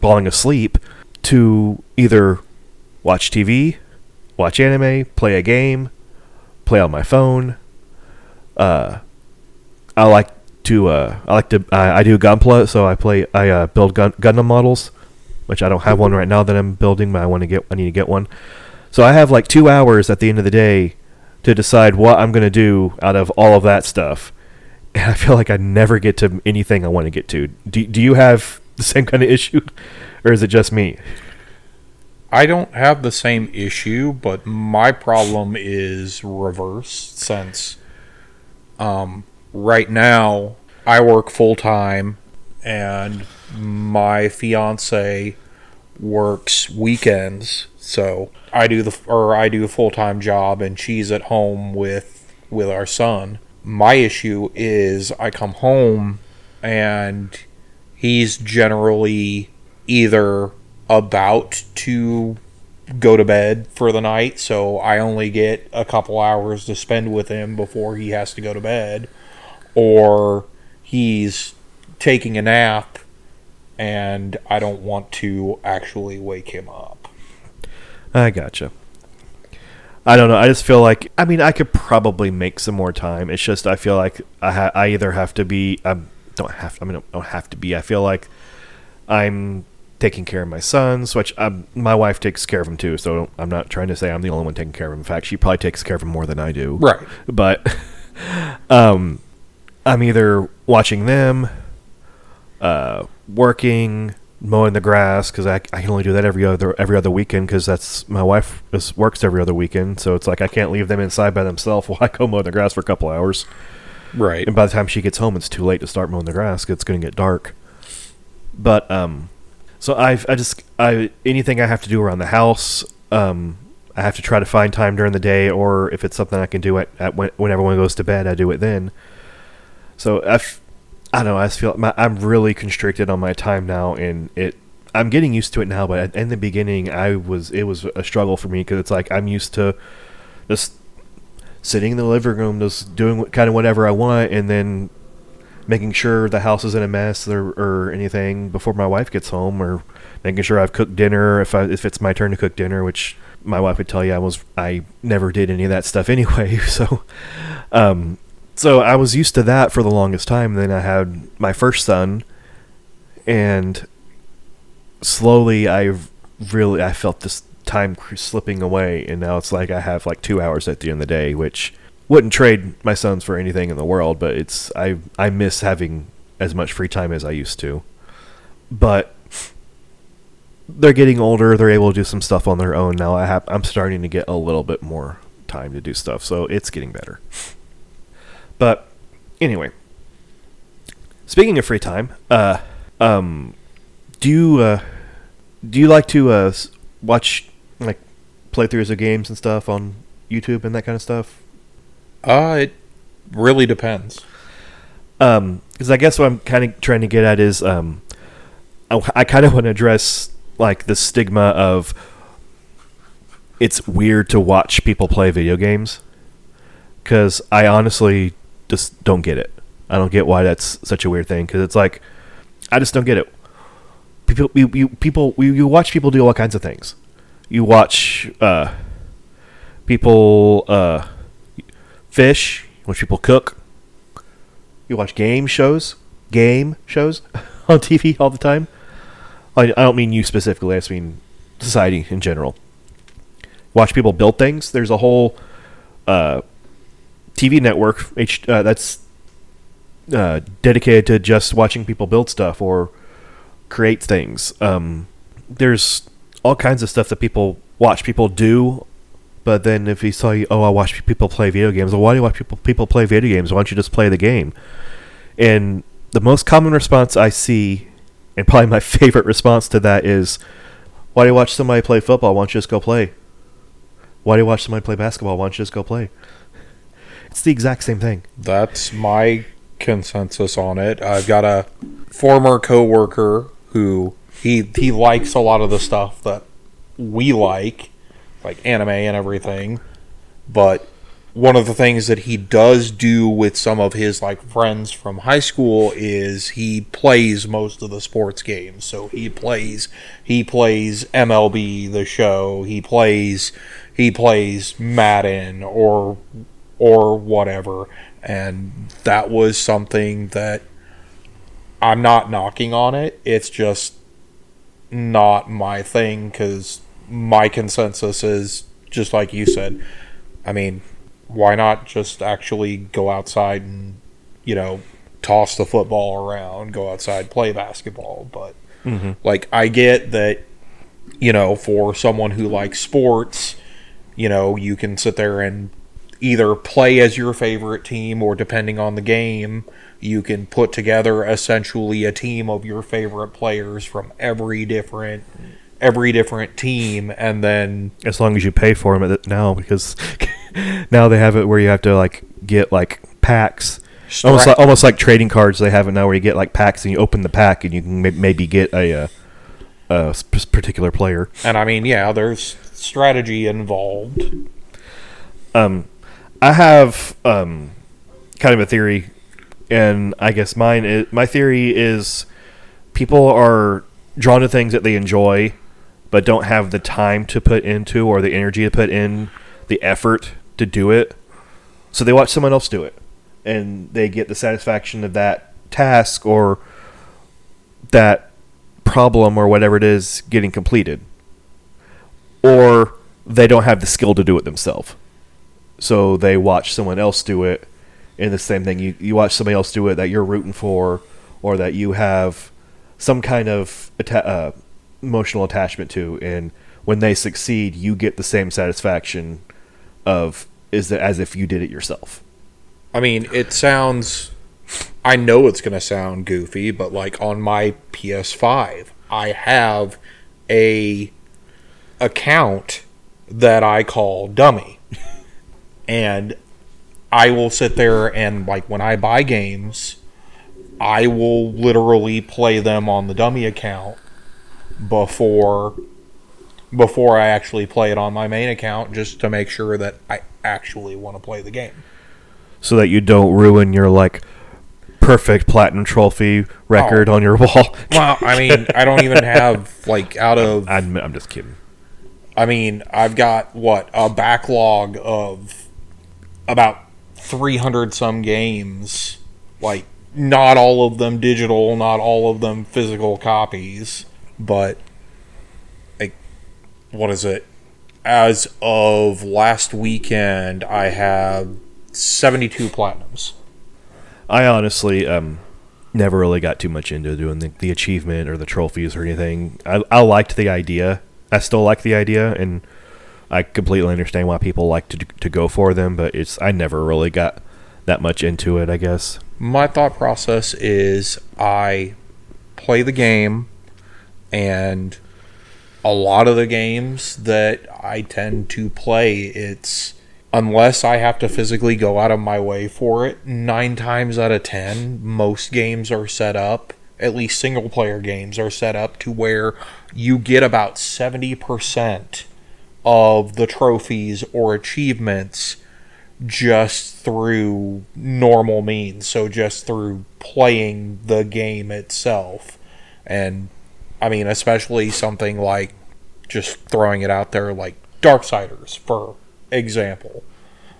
falling asleep to either watch TV, watch anime, play a game, play on my phone. Uh, I like to uh, I like to I, I do Gunpla, so I play I uh, build gun, Gundam models, which I don't have one right now that I'm building, but I want to get I need to get one. So I have like two hours at the end of the day to decide what I'm going to do out of all of that stuff. And I feel like I never get to anything I want to get to. Do, do you have the same kind of issue, or is it just me? I don't have the same issue, but my problem is reverse since um, right now I work full time and my fiance works weekends. So I do the or I do a full time job and she's at home with with our son. My issue is I come home and he's generally either about to go to bed for the night, so I only get a couple hours to spend with him before he has to go to bed, or he's taking a nap and I don't want to actually wake him up. I gotcha. I don't know. I just feel like I mean I could probably make some more time. It's just I feel like I ha- I either have to be I don't have I mean I don't have to be. I feel like I'm taking care of my sons, which um, my wife takes care of them too. So I'm not trying to say I'm the only one taking care of them. In fact, she probably takes care of them more than I do. Right. But um, I'm either watching them, uh, working, mowing the grass because I, I can only do that every other every other weekend because that's my wife is, works every other weekend. So it's like I can't leave them inside by themselves while I go mow the grass for a couple hours. Right. And by the time she gets home, it's too late to start mowing the grass. 'cause It's going to get dark. But um, so I I just I anything I have to do around the house, um, I have to try to find time during the day, or if it's something I can do at, at when, when everyone goes to bed, I do it then. So I, f- I don't know. I just feel my, I'm really constricted on my time now, and it. I'm getting used to it now, but in the beginning, I was it was a struggle for me because it's like I'm used to just sitting in the living room, just doing kind of whatever I want, and then making sure the house isn't a mess or, or anything before my wife gets home, or making sure I've cooked dinner if I, if it's my turn to cook dinner, which my wife would tell you I was I never did any of that stuff anyway. So, um, so I was used to that for the longest time. Then I had my first son, and slowly I've really I felt this time slipping away, and now it's like I have like two hours at the end of the day, which wouldn't trade my sons for anything in the world. But it's I I miss having as much free time as I used to, but they're getting older. They're able to do some stuff on their own now. I have I'm starting to get a little bit more time to do stuff, so it's getting better. But anyway, speaking of free time, uh, um, do you uh, do you like to uh, watch like playthroughs of games and stuff on YouTube and that kind of stuff? Uh, it really depends. Um, because I guess what I'm kind of trying to get at is um, I, I kind of want to address like the stigma of it's weird to watch people play video games because I honestly just don't get it. I don't get why that's such a weird thing because it's like I just don't get it. People, you, you people, you, you watch people do all kinds of things. You watch uh, people uh, fish. You watch people cook. You watch game shows, game shows on TV all the time. I, I don't mean you specifically. I just mean society in general. Watch people build things. There's a whole uh, TV network H, uh, that's uh, dedicated to just watching people build stuff or create things. Um, there's all kinds of stuff that people watch people do. But then if you saw you, oh, I watch people play video games. Well, why do you watch people people play video games? Why don't you just play the game? And the most common response I see, and probably my favorite response to that is, Why do you watch somebody play football? Why don't you just go play? Why do you watch somebody play basketball? Why don't you just go play? It's the exact same thing. That's my consensus on it. I've got a former coworker who he he likes a lot of the stuff that we like, like anime and everything. But one of the things that he does do with some of his like friends from high school is he plays most of the sports games. So he plays he plays MLB the show, he plays he plays Madden or or whatever. And that was something that I'm not knocking on it. It's just not my thing because my consensus is just like you said. I mean, why not just actually go outside and, you know, toss the football around, go outside, play basketball? But, Mm-hmm. like, I get that, you know, for someone who likes sports, you know, you can sit there and either play as your favorite team or depending on the game, you can put together essentially a team of your favorite players from every different every different team and then As long as you pay for them now, because now they have it where you have to like get like packs, almost like, almost like trading cards. They have it now where you get like packs and you open the pack and you can may- maybe get a, uh a particular player. and I mean, yeah, there's strategy involved. Um, I have um, kind of a theory, and I guess mine is my theory is people are drawn to things that they enjoy, but don't have the time to put into or the energy to put in the effort to do it. So they watch someone else do it, and they get the satisfaction of that task or that problem or whatever it is getting completed. Or they don't have the skill to do it themselves so they watch someone else do it and the same thing you, you watch somebody else do it that you're rooting for or that you have some kind of atta- uh, emotional attachment to and when they succeed you get the same satisfaction of is that as if you did it yourself I mean, it sounds. I know it's going to sound goofy, but like on my PS5, I have a account that I call Dummy, and I will sit there and like when I buy games, I will literally play them on the Dummy account before before I actually play it on my main account, just to make sure that I actually want to play the game. so that you don't ruin your like perfect platinum trophy record oh. on your wall Well, I mean, I don't even have like out of. I'm, I'm just kidding I mean, I've got what a backlog of about three hundred some games. Like, not all of them digital, not all of them physical copies, but like, what is it? As of last weekend, I have seventy-two platinums. I honestly um, never really got too much into doing the, the achievement or the trophies or anything. I, I liked the idea. I still like the idea, and I completely understand why people like to to go for them. But it's I never really got that much into it. I guess. my thought process is I play the game and a lot of the games that I tend to play it's unless I have to physically go out of my way for it 9 times out of 10 most games are set up at least single player games are set up to where you get about 70% of the trophies or achievements just through normal means. So just through playing the game itself. And I mean, especially something like just throwing it out there, like Darksiders, for example.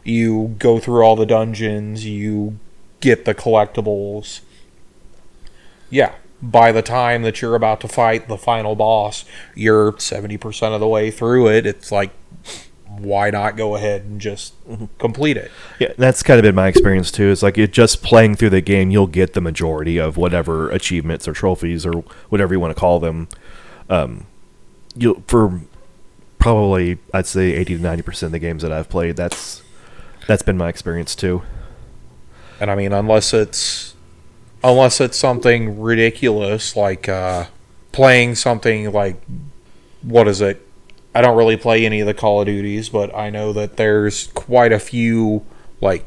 You go through all the dungeons, you get the collectibles. Yeah. By the time that you're about to fight the final boss, you're 70% of the way through it. It's like, why not go ahead and just complete it? Yeah, that's kind of been my experience too. It's like it just playing through the game, you'll get the majority of whatever achievements or trophies or whatever you want to call them. Um, you for probably I'd say eighty to ninety percent of the games that I've played. That's that's been my experience too. And I mean, unless it's unless it's something ridiculous like uh, playing something like what is it? I don't really play any of the Call of Duties, but I know that there's quite a few like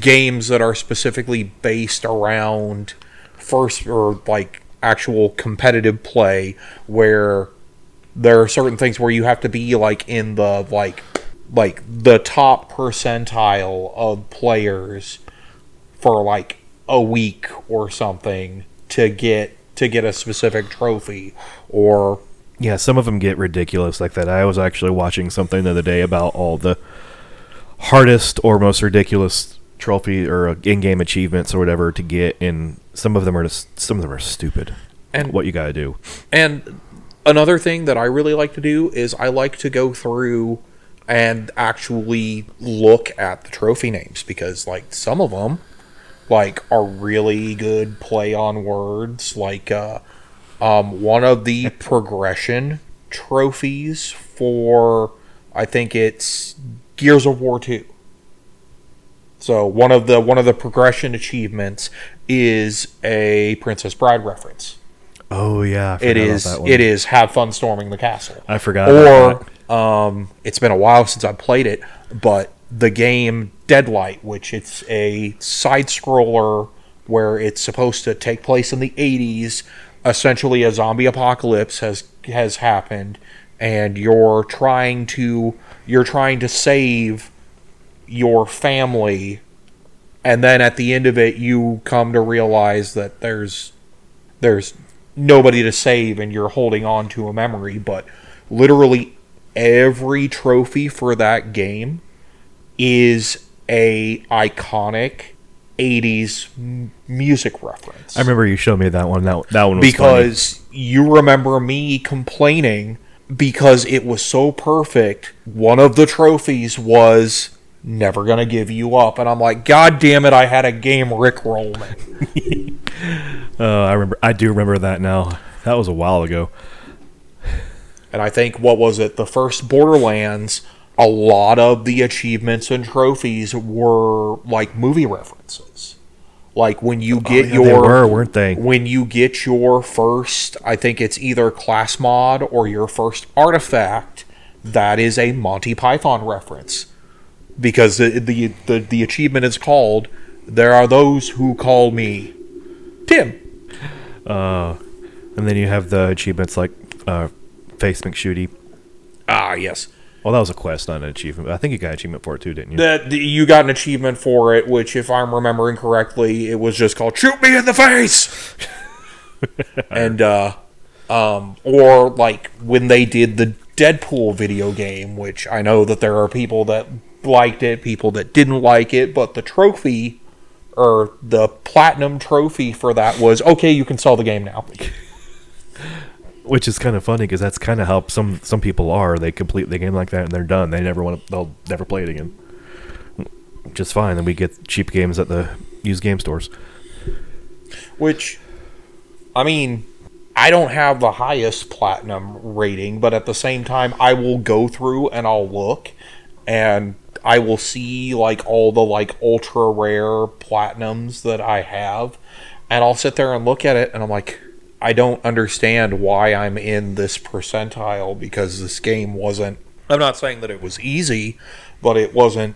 games that are specifically based around first or like actual competitive play where there are certain things where you have to be like in the like like the top percentile of players for like a week or something to get to get a specific trophy or Yeah, some of them get ridiculous like that. I was actually watching something the other day about all the hardest or most ridiculous trophy or in-game achievements or whatever to get, and some of them are just some of them are stupid. And- what you got to do? And another thing that I really like to do is I like to go through and actually look at the trophy names because like some of them like are really good play on words like uh um one of the progression trophies for I think it's Gears of War 2 so one of the one of the progression achievements is a Princess Bride reference Oh yeah, it is about that one. it is have fun storming the castle I forgot. or um, it's been a while since I played it, but the game Deadlight, which it's a side scroller where it's supposed to take place in the 80s, essentially a zombie apocalypse has has happened and you're trying to you're trying to save your family and then at the end of it you come to realize that there's there's nobody to save and you're holding on to a memory but literally every trophy for that game is a iconic 80s music reference I remember you showed me that one. That that one was funny. because you remember me complaining because it was so perfect one of the trophies was never gonna give you up and i'm like god damn it i had a game rickroll me Uh, I remember. I do remember that now. That was a while ago. And I think what was it? The first Borderlands, a lot of the achievements and trophies were like movie references. Like when you get Oh, yeah, your they were, weren't they? when you get your first, I think it's either class mod or your first artifact, that is a Monty Python reference. Because the the the, the achievement is called "There are those who call me Tim." Uh, and then you have the achievements like uh, Face McShooty. Ah, yes. Well, that was a quest, not an achievement. I think you got an achievement for it too, didn't you? that you got an achievement for it, which, if I'm remembering correctly, it was just called "Shoot me in the face," and uh, um, or like when they did the Deadpool video game, which I know that there are people that liked it, people that didn't like it, but the trophy or the platinum trophy for that was okay. You can sell the game now. Which is kind of funny because that's kind of how some some people are. They complete the game like that and they're done. They never want to. They'll never play it again. Just fine. Then we get cheap games at the used game stores. Which, I mean, I don't have the highest platinum rating, but at the same time, I will go through and I'll look and I will see like all the like ultra rare platinums that I have, and I'll sit there and look at it and I'm like, I don't understand why I'm in this percentile because this game wasn't. I'm not saying that it was easy, but it wasn't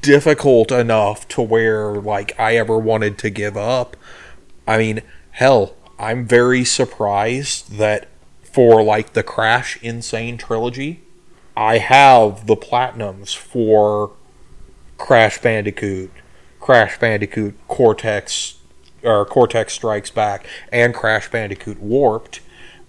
difficult enough to where like I ever wanted to give up. I mean, hell, I'm very surprised that for like the Crash N. Sane trilogy, I have the platinums for Crash Bandicoot, Crash Bandicoot Cortex or Cortex Strikes Back and Crash Bandicoot Warped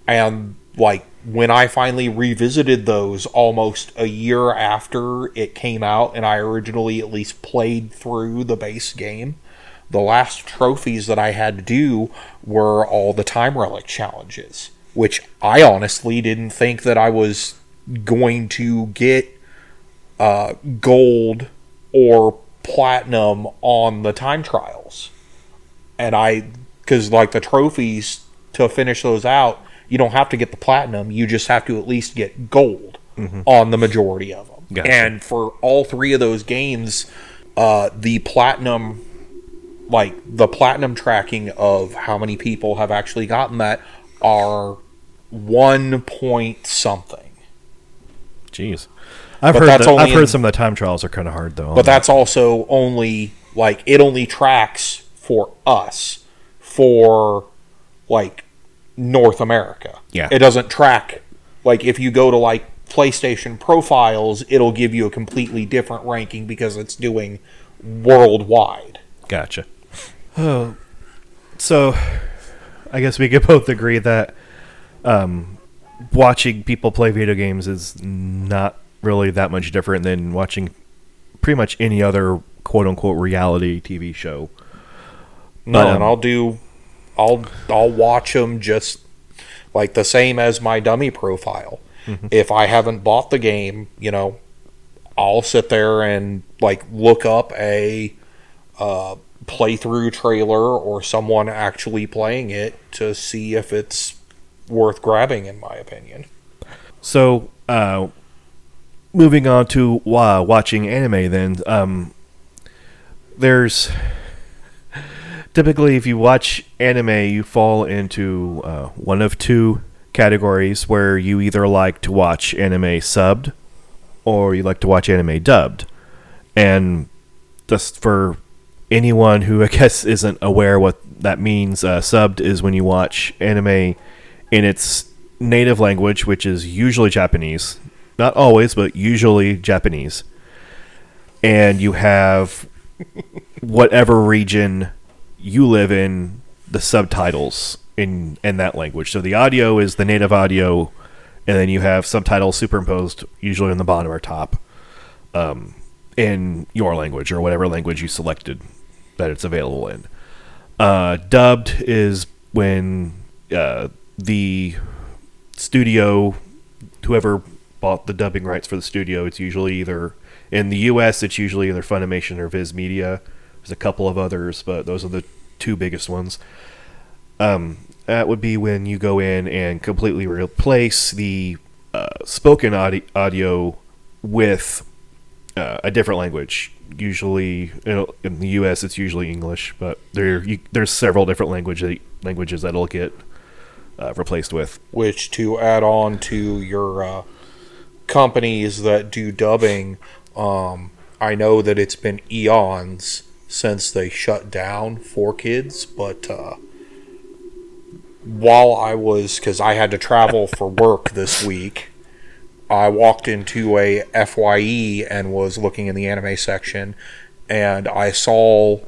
and like when I finally revisited those almost a year after it came out and I originally at least played through the base game, the last trophies that I had to do were all the time relic challenges, which I honestly didn't think that I was going to get uh, gold or platinum on the time trials. And I, because like the trophies to finish those out, you don't have to get the platinum. You just have to at least get gold on the majority of them. Gotcha. And for all three of those games, uh, the platinum, like the platinum tracking of how many people have actually gotten that, are one point something. Jeez. I've But heard that's that, only I've heard in- some of the time trials are kind of hard though. But that's also only like it only tracks for us for like North America. Yeah. It doesn't track like if you go to like PlayStation profiles, it'll give you a completely different ranking because it's doing worldwide. Gotcha. Oh, so I guess we could both agree that um, watching people play video games is not really that much different than watching pretty much any other quote unquote reality TV show. No, um, and I'll do I'll I'll watch them just like the same as my dummy profile. If I haven't bought the game, you know, I'll sit there and like look up a uh, playthrough trailer or someone actually playing it to see if it's worth grabbing. In my opinion, So, uh, moving on to uh, watching anime, then um, there's typically if you watch anime, you fall into uh, one of two categories where you either like to watch anime subbed or you like to watch anime dubbed, and just for anyone who I guess isn't aware what that means, uh, subbed is when you watch anime in its native language, which is usually Japanese. Not always, but usually Japanese. And you have whatever region you live in, the subtitles in in that language. So the audio is the native audio, and then you have subtitles superimposed, usually on the bottom or top, um, in your language or whatever language you selected that it's available in. Uh, dubbed is when uh, the studio, whoever bought the dubbing rights for the studio, it's usually either in the U.S. It's usually either Funimation or Viz Media. There's a couple of others, but those are the two biggest ones. Um, that would be when you go in and completely replace the uh, spoken audi- audio with uh, a different language. Usually, you know, in the U.S., it's usually English, but there you, there's several different language languages that'll get uh, replaced with. which to add on to your uh, companies that do dubbing, um, I know that it's been eons since they shut down 4Kids, but uh, while I was, because I had to travel for work this week, I walked into a FYE and was looking in the anime section, and I saw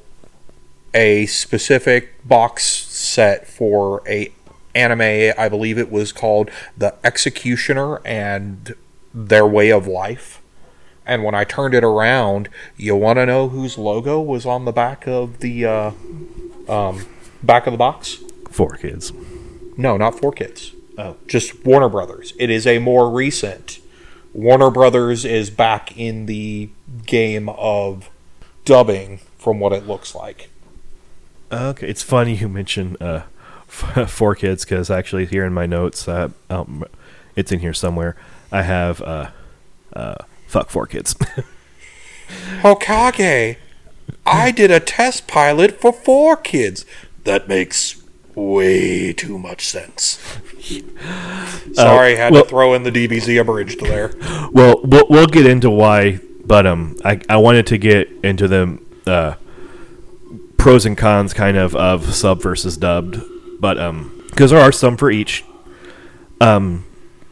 a specific box set for a anime. I believe it was called The Executioner and Their Way of Life. And when I turned it around, you want to know whose logo was on the back of the uh, um, back of the box? 4Kids. No, not four kids. Oh. Just Warner Brothers. It is a more recent. Warner Brothers is back in the game of dubbing, from what it looks like. Okay, it's funny you mention uh, 4Kids because actually here in my notes, uh, um, it's in here somewhere. I have uh, uh, fuck 4Kids. Hokage, I did a test pilot for 4Kids. That makes way too much sense. Sorry, had well- to throw in the DBZ abridged there. well, well, we'll get into why, but um, I I wanted to get into the uh, pros and cons kind of of sub versus dubbed, but um, because there are some for each. Um,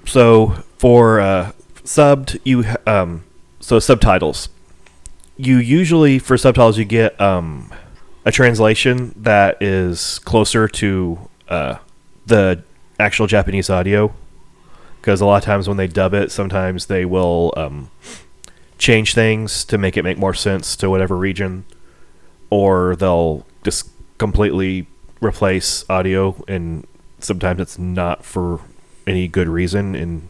so for uh, subbed, you um, so subtitles. You usually for subtitles you get um a translation that is closer to uh the actual Japanese audio because a lot of times when they dub it, sometimes they will um, change things to make it make more sense to whatever region, or they'll just completely replace audio, and sometimes it's not for any good reason. And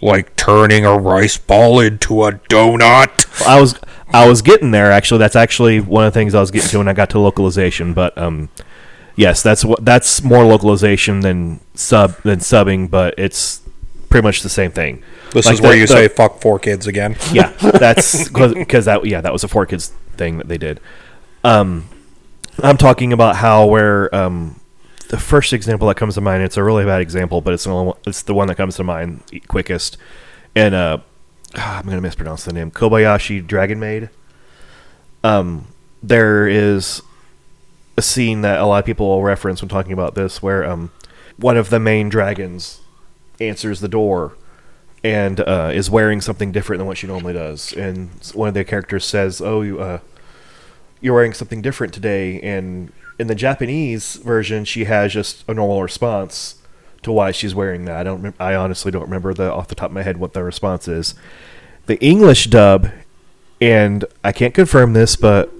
Like turning a rice ball into a donut. I was I was getting there actually. That's actually one of the things I was getting to when I got to localization. But um, yes, that's what that's more localization than sub than subbing, but it's pretty much the same thing. This Like is where you the- say fuck 4Kids again. yeah, that's because that yeah that was a 4Kids thing that they did. Um, I'm talking about how where um, the first example that comes to mind. It's a really bad example, but it's the one, it's the one that comes to mind quickest. And uh, ah, I'm gonna mispronounce the name. Kobayashi Dragon Maid. Um, there is a scene that a lot of people will reference when talking about this, where um, one of the main dragons answers the door and uh, is wearing something different than what she normally does. And one of the characters says, "Oh, you, uh, you're wearing something different today." And in the Japanese version, she has just a normal response to why she's wearing that. I don't. I honestly don't remember the off the top of my head what the response is. The English dub, and I can't confirm this, but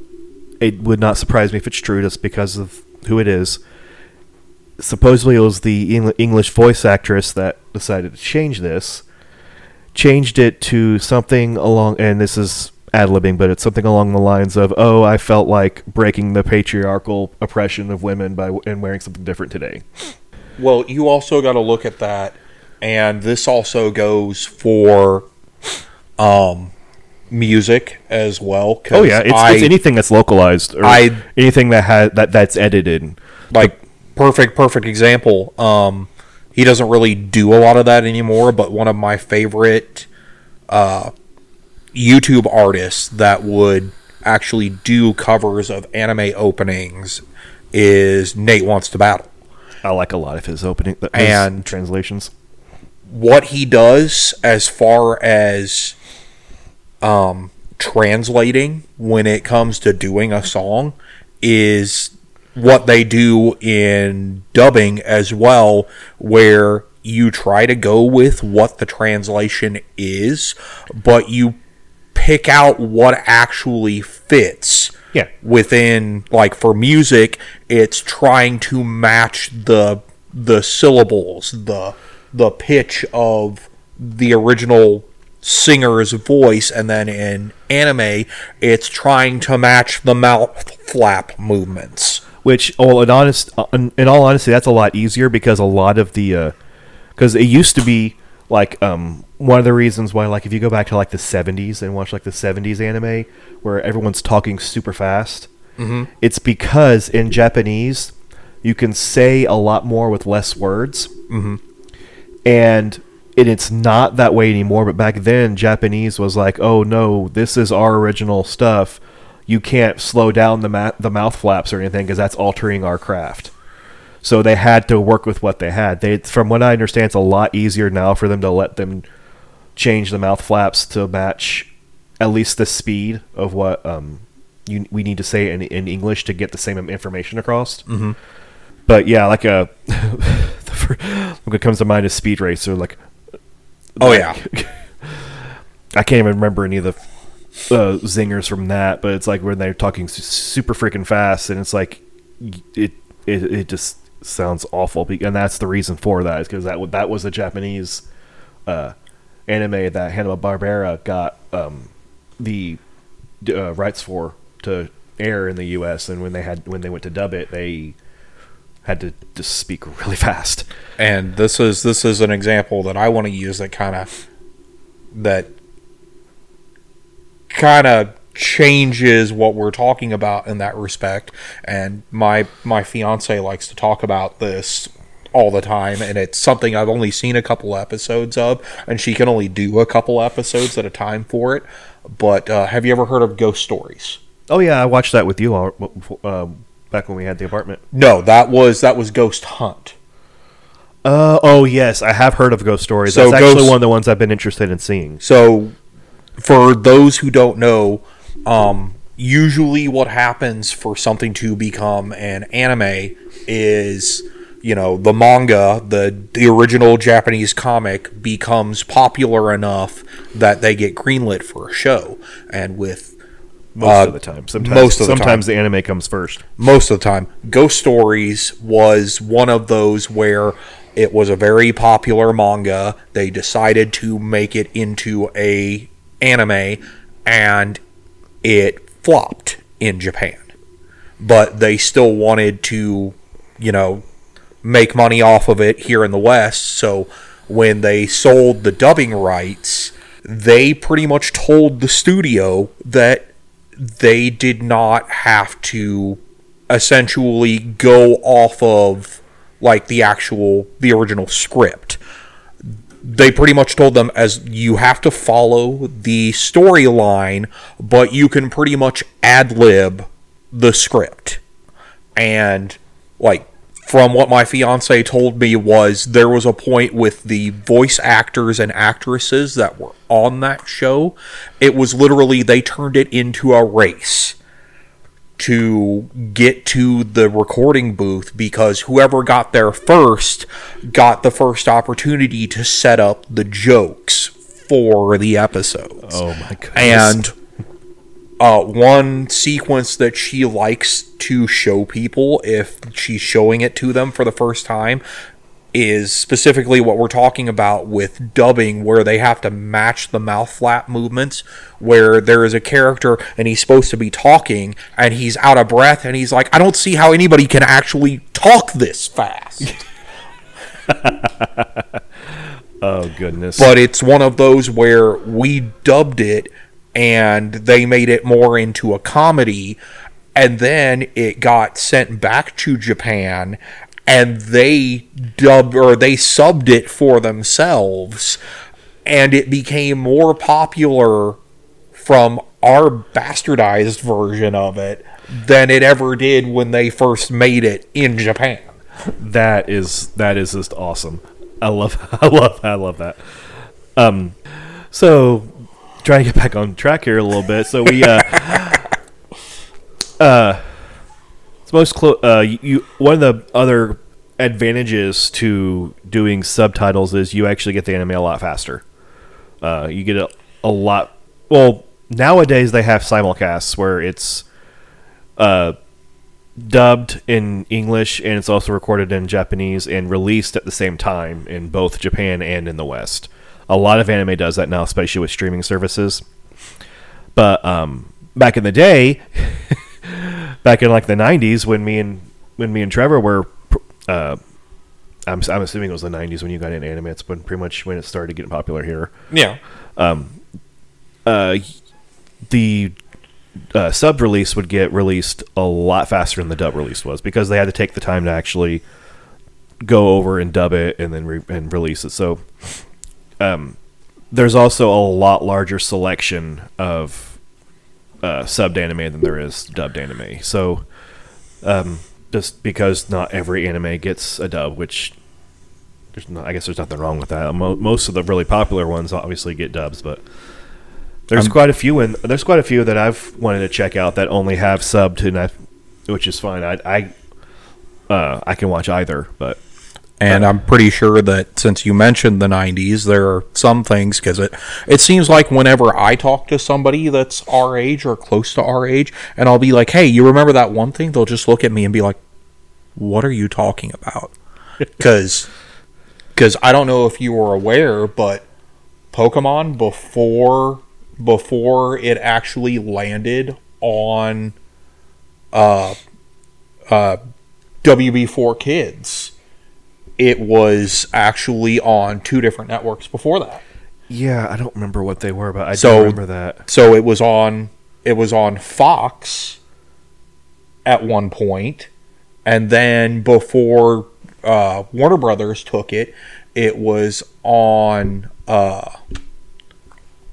it would not surprise me if it's true, just because of who it is. Supposedly, it was the Engl- English voice actress that decided to change this changed it to something along, and this is ad libbing, but it's something along the lines of, "Oh, I felt like breaking the patriarchal oppression of women by and wearing something different today." Well, you also got to look at that, and this also goes for um, music as well. Oh yeah, it's, I, it's anything that's localized or I- anything that has that that's edited. like perfect, perfect example. Um, he doesn't really do a lot of that anymore, but one of my favorite uh, YouTube artists that would actually do covers of anime openings is Nate Wants to Battle. I like a lot of his opening his And- translations. what he does as far as um, translating when it comes to doing a song is what they do in dubbing as well, where you try to go with what the translation is, but you pick out what actually fits Yeah. within like for music it's trying to match the the syllables the the pitch of the original singer's voice and then in anime it's trying to match the mouth flap movements Which, oh, in honest, uh, in, in all honesty, that's a lot easier because a lot of the, because it used to be like um one of the reasons why like if you go back to like the 70s and watch like the 70s anime where everyone's talking super fast Mhm. it's because in japanese you can say a lot more with less words Mhm. and and it's not that way anymore but back then japanese was like oh no this is our original stuff you can't slow down the ma- the mouth flaps or anything because that's altering our craft so they had to work with what they had. They, from what I understand, it's a lot easier now for them to let them change the mouth flaps to match at least the speed of what um, you, we need to say in, in English to get the same information across. Mm-hmm. But yeah, like a the fir- what comes to mind is Speed Racer. Like, oh yeah I can't even remember any of the uh, zingers from that, but it's like when they're talking super freaking fast, and it's like it it, it just sounds awful, and that's the reason for that is because that that was a Japanese uh, anime that Hanna Barbera got um, the uh, rights for to air in the U.S. and when they had when they went to dub it, they had to just speak really fast. and this is this is an example that I want to use that kind of that kind of changes what we're talking about in that respect and my my fiance likes to talk about this all the time and it's something I've only seen a couple episodes of and she can only do a couple episodes at a time for it but uh, have you ever heard of ghost stories Oh yeah, I watched that with you all, uh, back when we had the apartment. no that was that was ghost hunt Uh, oh yes, I have heard of ghost stories. So That's actually one of the ones I've been interested in seeing. So, for those who don't know, um, usually what happens for something to become an anime is, you know, the manga, the the original Japanese comic becomes popular enough that they get greenlit for a show, and with Most Uh, of the time, sometimes most of the sometimes the anime comes first. most of the time. Ghost Stories was one of those where it was a very popular manga. They decided to make it into a anime and it flopped in Japan. But they still wanted to, you know, make money off of it here in the West. So when they sold the dubbing rights, they pretty much told the studio that they did not have to essentially go off of like the actual the original script they pretty much told them as you have to follow the storyline, but you can pretty much ad lib the script. And like from what my fiance told me was there was a point with the voice actors and actresses that were on that show. It was literally they turned it into a race to get to the recording booth because whoever got there first got the first opportunity to set up the jokes for the episodes. Oh my goodness. And uh, one sequence that she likes to show people if she's showing it to them for the first time is specifically what we're talking about with dubbing, where they have to match the mouth flap movements. Where there is a character and he's supposed to be talking and he's out of breath and he's like, I don't see how anybody can actually talk this fast. oh goodness. but it's one of those where we dubbed it and they made it more into a comedy and then it got sent back to Japan and they dubbed or they subbed it for themselves and it became more popular from our bastardized version of it than it ever did when they first made it in Japan. that is that is just awesome. I love I love I love that. Um so trying to get back on track here a little bit. So we uh uh most uh you one of the other advantages to doing subtitles is you actually get the anime a lot faster. Uh you get a, a lot well nowadays they have simulcasts where it's uh dubbed in English and it's also recorded in Japanese and released at the same time in both Japan and in the West. A lot of anime does that now, especially with streaming services. But um, back in the day, back in like the '90s, when me and when me and Trevor were, uh, I'm, I'm assuming it was the '90s when you got into anime. It's when pretty much when it started getting popular here Yeah. uh, the uh, sub release would get released a lot faster than the dub release was because they had to take the time to actually go over and dub it and then re- and release it. So um, there's also a lot larger selection of uh, subbed anime than there is dubbed anime. So um, just because not every anime gets a dub, which there's not, I guess there's nothing wrong with that. Most of the really popular ones obviously get dubs, but there's quite a few, and there's quite a few that I've wanted to check out that only have subbed, and I, which is fine. I I, uh, I can watch either, but And I'm pretty sure that since you mentioned the 90s, there are some things because it it seems like whenever I talk to somebody that's our age or close to our age, and I'll be like, "Hey, you remember that one thing?" They'll just look at me and be like, "What are you talking about?" Because because I don't know if you were aware, but Pokemon before before it actually landed on uh uh WB4 Kids it was actually on two different networks before that. yeah, I don't remember what they were, but I So- do remember that. So it was on it was on Fox at one point, and then before uh, Warner Brothers took it, it was on uh,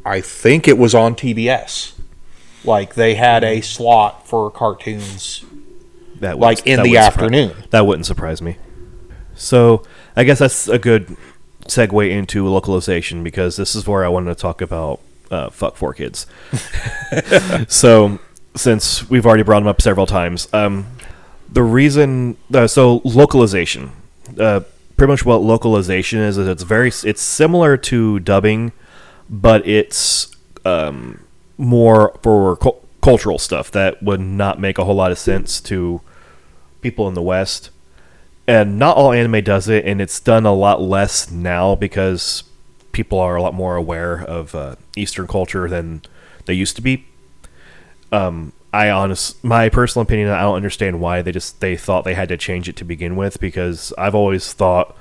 I think it was on TBS. Like they had a slot for cartoons That like in that the afternoon. that wouldn't surprise me. So I guess that's a good segue into localization because this is where I wanted to talk about uh, fuck 4Kids. so since we've already brought them up several times, um, the reason uh, so localization, uh, pretty much what localization is is it's very it's similar to dubbing, but it's um, more for cul- cultural stuff that would not make a whole lot of sense to people in the West. And not all anime does it, and it's done a lot less now because people are a lot more aware of uh, Eastern culture than they used to be. Um, I honest, my personal opinion, I don't understand why they just they thought they had to change it to begin with because I've always thought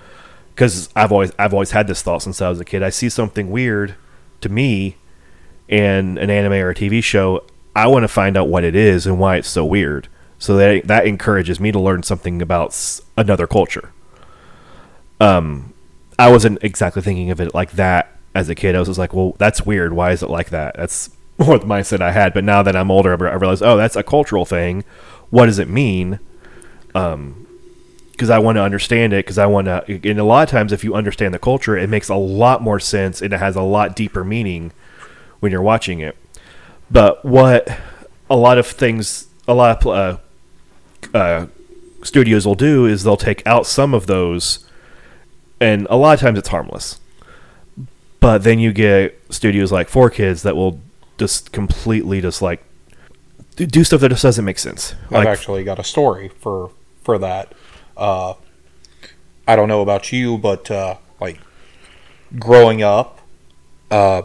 because I've always I've always had this thought since I was a kid. I see something weird to me in an anime or a TV show, I want to find out what it is and why it's so weird. So that that encourages me to learn something about another culture. um, I wasn't exactly thinking of it like that as a kid. I was just like, well, that's weird. Why is it like that? That's more the mindset I had. But now that I'm older, I realize, oh, that's a cultural thing. What does it mean? Um, because I want to understand it. Because I want to. And a lot of times, if you understand the culture, it makes a lot more sense and it has a lot deeper meaning when you're watching it. But what a lot of things, a lot of uh, uh, studios will do is they'll take out some of those, and a lot of times it's harmless. But then you get studios like 4Kids that will just completely just like do- stuff that just doesn't make sense. I've Like, actually got a story for for that. Uh, I don't know about you, but uh, like growing up, uh,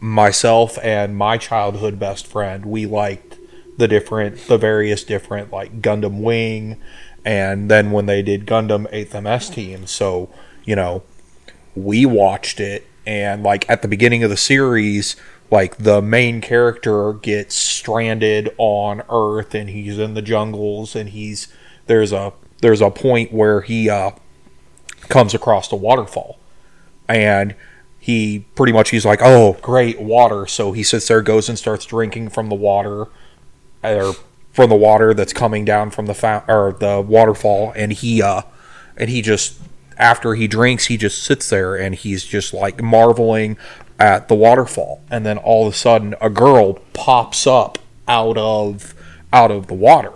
myself and my childhood best friend, we liked the different, the various different like Gundam Wing, and then when they did Gundam Eighth MS Team, so you know, we watched it, and like at the beginning of the series. Like the main character gets stranded on Earth, and he's in the jungles, and he's there's a there's a point where he uh, comes across a waterfall and he pretty much he's like oh great water so he sits there goes and starts drinking from the water or from the water that's coming down from the or the waterfall and he uh and he just after he drinks he just sits there and he's just like marveling at the waterfall. And then all of a sudden a girl pops up out of out of the water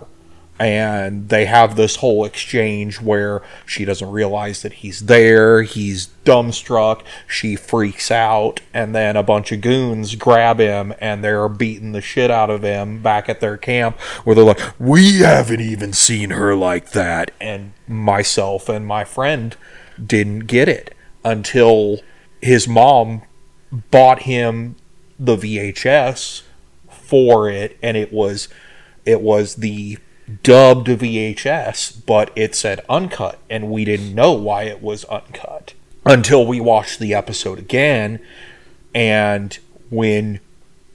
and they have this whole exchange where she doesn't realize that he's there he's dumbstruck she freaks out and then a bunch of goons grab him and they're beating the shit out of him back at their camp where they're like we haven't even seen her like that. And myself and my friend didn't get it until his mom bought him the VHS for it and it was it was the dubbed VHS, but it said uncut, and we didn't know why it was uncut until we watched the episode again. And when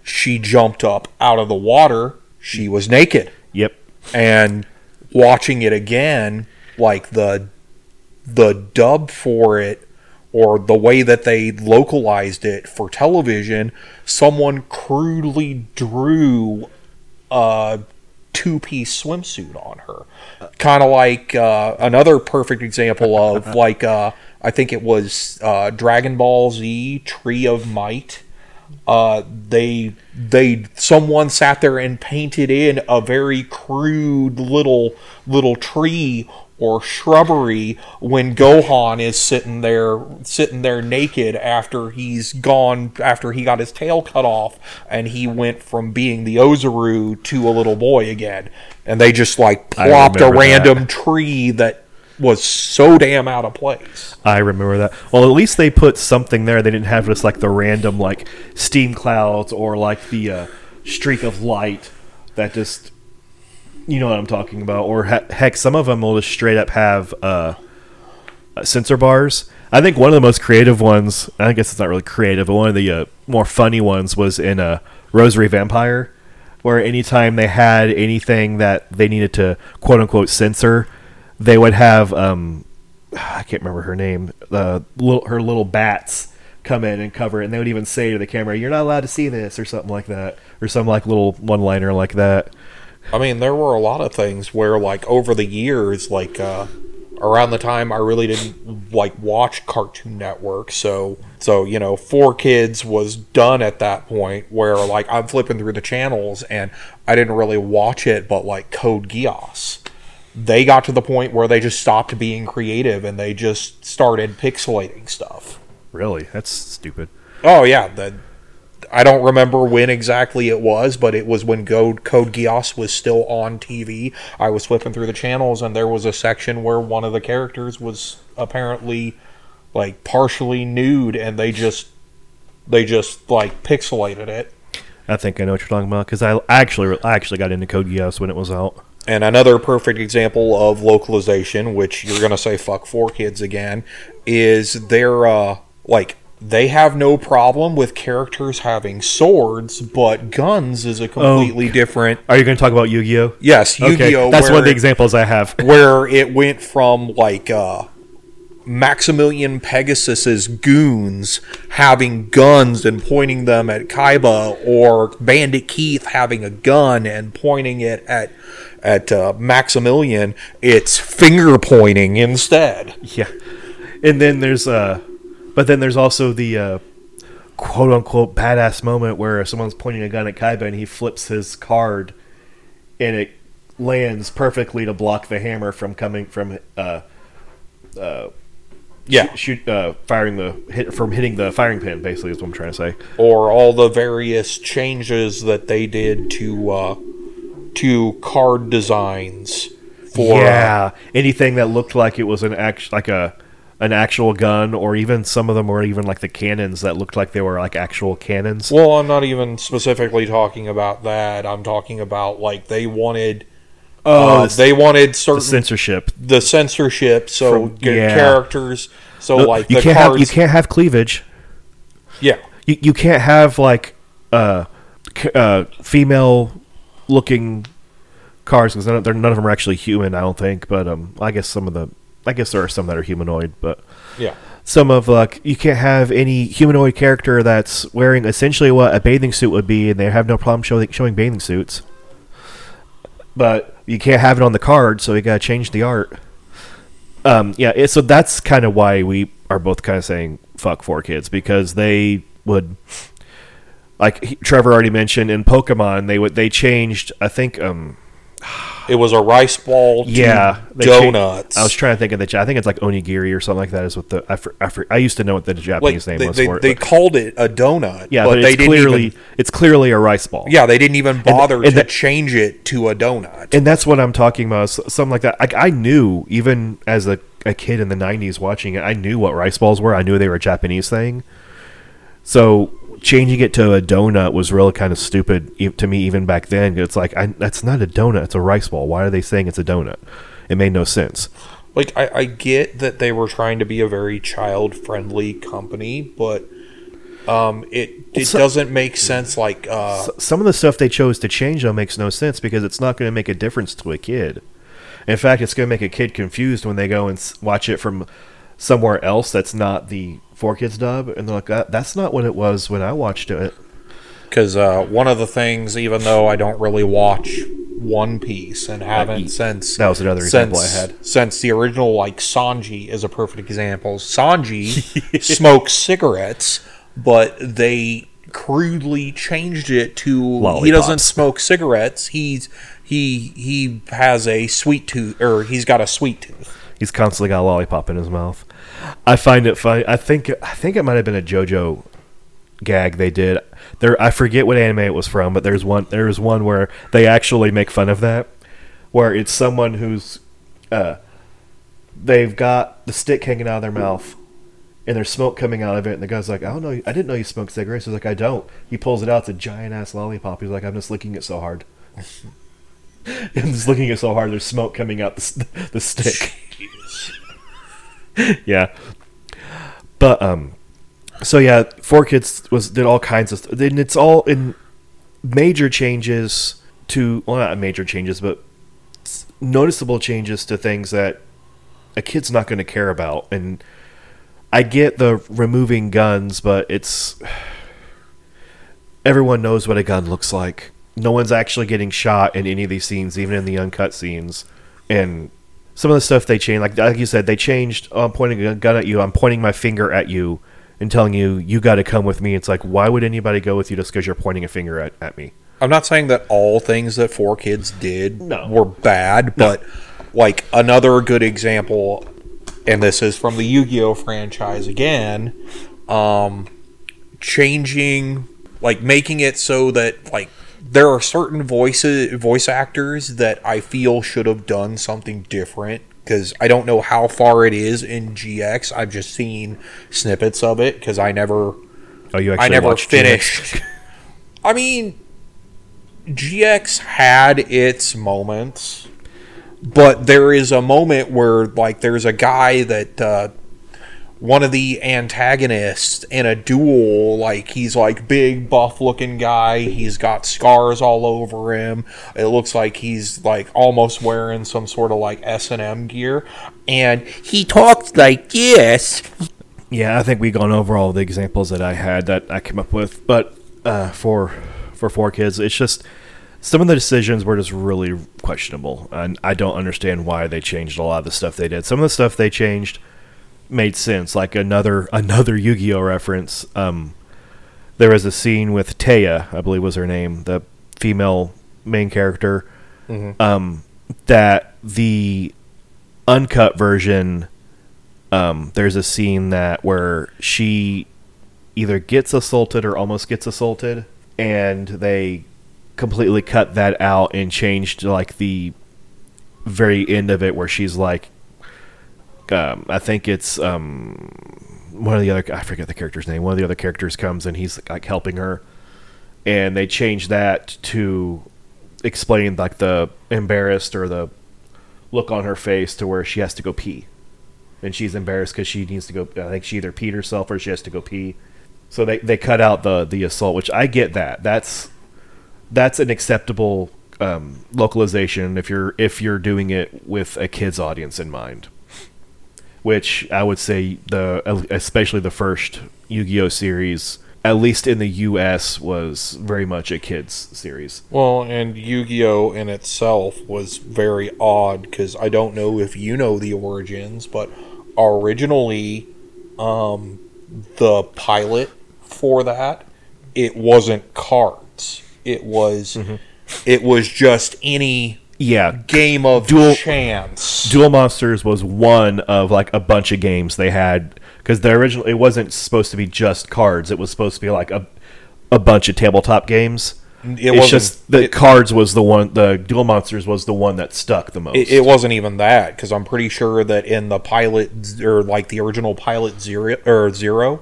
she jumped up out of the water, she was naked. yep. And watching it again, like the the dub for it or the way that they localized it for television, someone crudely drew a two piece swimsuit on her. Kind of like uh, another perfect example of like uh, I think it was uh, Dragon Ball Z Tree of Might. Uh, they they someone sat there and painted in a very crude little little tree or shrubbery when Gohan is sitting there sitting there naked after he's gone after he got his tail cut off and he went from being the Oozaru to a little boy again and they just like plopped a remember that. random tree that was so damn out of place. I remember that. Well, at least they put something there. They didn't have just like the random like steam clouds or like the uh, streak of light that just you know what I'm talking about. Or he- heck, some of them will just straight up have uh, uh, censor bars. I think one of the most creative ones. I guess it's not really creative, but one of the uh, more funny ones was in a uh, Rosario Vampire, where anytime they had anything that they needed to quote unquote censor, they would have um, I can't remember her name. The little her little bats come in and cover it, and they would even say to the camera, "You're not allowed to see this," or something like that, or some like little one-liner like that. I mean, there were a lot of things where, like, over the years, like, uh, around the time I really didn't like watch Cartoon Network, so so you know, 4Kids was done at that point where like I'm flipping through the channels and I didn't really watch it, but like Code Geass, they got to the point where they just stopped being creative and they just started pixelating stuff. Really, that's stupid. Oh yeah, the I don't remember when exactly it was, but it was when Code Code Geass was still on TV. I was flipping through the channels, and there was a section where one of the characters was apparently like partially nude, and they just they just like pixelated it. I think I know what you're talking about because I actually I actually got into Code Geass when it was out. And another perfect example of localization, which you're gonna say fuck 4Kids again, is their uh like they have no problem with characters having swords, but guns is a completely different. Are you going to talk about Yu Gi Oh? Yes, Yu-Gi-Oh! Okay, that's one of the examples I have. where it went from like uh Maximilian Pegasus's goons having guns and pointing them at Kaiba, or Bandit Keith having a gun and pointing it at at uh, Maximilian. It's finger pointing instead. Yeah, and then there's uh, but then there's also the uh, quote unquote badass moment where someone's pointing a gun at Kaiba and he flips his card, and it lands perfectly to block the hammer from coming from uh, uh, Yeah, shoot uh, firing the hit from hitting the firing pin. Basically, is what I'm trying to say. or all the various changes that they did to uh, to card designs for yeah, anything that looked like it was an act like a an actual gun, or even some of them were even like the cannons that looked like they were like actual cannons. Well, I'm not even specifically talking about that. I'm talking about like they wanted. Oh, uh, the- they wanted the certain censorship. the censorship, so From- yeah. characters. So No, like you the can't cards, have you can't have cleavage. yeah, You, you can't have like uh, uh female looking cars because none, none of them are actually human. I don't think, but um, I guess some of the I guess there are some that are humanoid, but yeah, some of like you can't have any humanoid character that's wearing essentially what a bathing suit would be, and they have no problem showing showing bathing suits. But you can't have it on the card, so you got to change the art. Um, yeah, it, so that's kind of why we are both kind of saying fuck 4Kids because they would, like Trevor already mentioned in Pokemon, they would they changed. I think um it was a rice ball. Yeah donuts. I was trying to think of the. I think it's like onigiri or something like that. Is what the I, for, I, for, I used to know what the like Japanese name they, was they, for it. they but- called it a donut. yeah, but, but, they clearly even. it's clearly a rice ball. Yeah, they didn't even bother and to the- change it to a donut. and that's what I'm talking about. Something like that. Like I knew even as a, a kid in the '90s watching it, I knew what rice balls were. I knew they were a Japanese thing. So changing it to a donut was really kind of stupid to me even back then. It's like I, that's not a donut; it's a rice ball. Why are they saying it's a donut? It made no sense. like I, I get that they were trying to be a very child friendly company, but um, it it so- doesn't make sense. Like uh, Some of the stuff they chose to change though makes no sense because it's not going to make a difference to a kid. In fact, it's going to make a kid confused when they go and watch it from somewhere else that's not the 4Kids dub, and they're like, that, "That's not what it was when I watched it." because uh, one of the things, even though I don't really watch One Piece and haven't since That was another example I had. since the original, like Sanji is a perfect example. Sanji smokes cigarettes, but they crudely changed it to he doesn't smoke cigarettes. He's he he has a sweet tooth, or he's got a sweet tooth. He's constantly got a lollipop in his mouth. I find it funny. I think I think it might have been a JoJo gag they did. There, I forget what anime it was from, but there's one. There's one where they actually make fun of that, where it's someone who's, uh, they've got the stick hanging out of their mouth, and there's smoke coming out of it, and the guy's like, "I don't know, I didn't know you smoked cigarettes." He's like, "I don't." He pulls it out. It's a giant ass lollipop. He's like, "I'm just licking it so hard." I'm just licking it so hard. There's smoke coming out the, the stick. yeah. But um so yeah, 4Kids was did all kinds of stuff. And it's all in major changes to well not major changes, but noticeable changes to things that a kid's not going to care about. And I get the removing guns, but it's everyone knows what a gun looks like. No one's actually getting shot in any of these scenes, even in the uncut scenes. And some of the stuff they changed, like like you said, they changed. Oh, I'm pointing a gun at you. I'm pointing my finger at you and telling you you got to come with me. It's like why would anybody go with you just because you're pointing a finger at, at me? I'm not saying that all things that 4Kids did No. were bad, but like another good example, and this is from the Yu-Gi-Oh franchise again, um, changing, like making it so that like there are certain voices, voice actors that I feel should have done something different. Because I don't know how far it is in GX. I've just seen snippets of it because I never Oh, you actually I never watched GX? finished. I mean, GX had its moments, but there is a moment where, like, there's a guy that uh, one of the antagonists in a duel. Like he's like big, buff looking guy. He's got scars all over him. It looks like he's like almost wearing some sort of like S and M gear, and he talks like this. Yeah, I think we've gone over all the examples that I had that I came up with, but uh, for for 4Kids, it's just some of the decisions were just really questionable, and I don't understand why they changed a lot of the stuff they did. Some of the stuff they changed made sense, like another another Yu-Gi-Oh reference. Um, there was a scene with Taya, I believe was her name, the female main character, um, that the uncut version. Um, there's a scene that where she either gets assaulted or almost gets assaulted, and they completely cut that out and changed like the very end of it where she's like um, I think it's um, one of the other I forget the character's name. One of the other characters comes and he's like helping her, and they change that to explain like the embarrassed or the look on her face to where she has to go pee, and she's embarrassed because she needs to go. I think she either peed herself or she has to go pee. So they they cut out the the assault, which I get that. That's that's an acceptable um, localization if you're if you're doing it with a kids audience in mind which I would say the especially the first Yu-Gi-Oh series, at least in the U.S., was very much a kids series. Well, and Yu Gi Oh! in itself was very odd because I don't know if you know the origins, but originally, um, the pilot for that it wasn't cards. It was it was just any Yeah, game of Dual- chance. Duel Monsters was one of like a bunch of games they had because the original it wasn't supposed to be just cards. It was supposed to be like a a bunch of tabletop games. It it's wasn't- just the it- cards was the one. The Duel Monsters was the one that stuck the most. It, it wasn't even that because I'm pretty sure that in the pilot or like the original pilot zero or zero,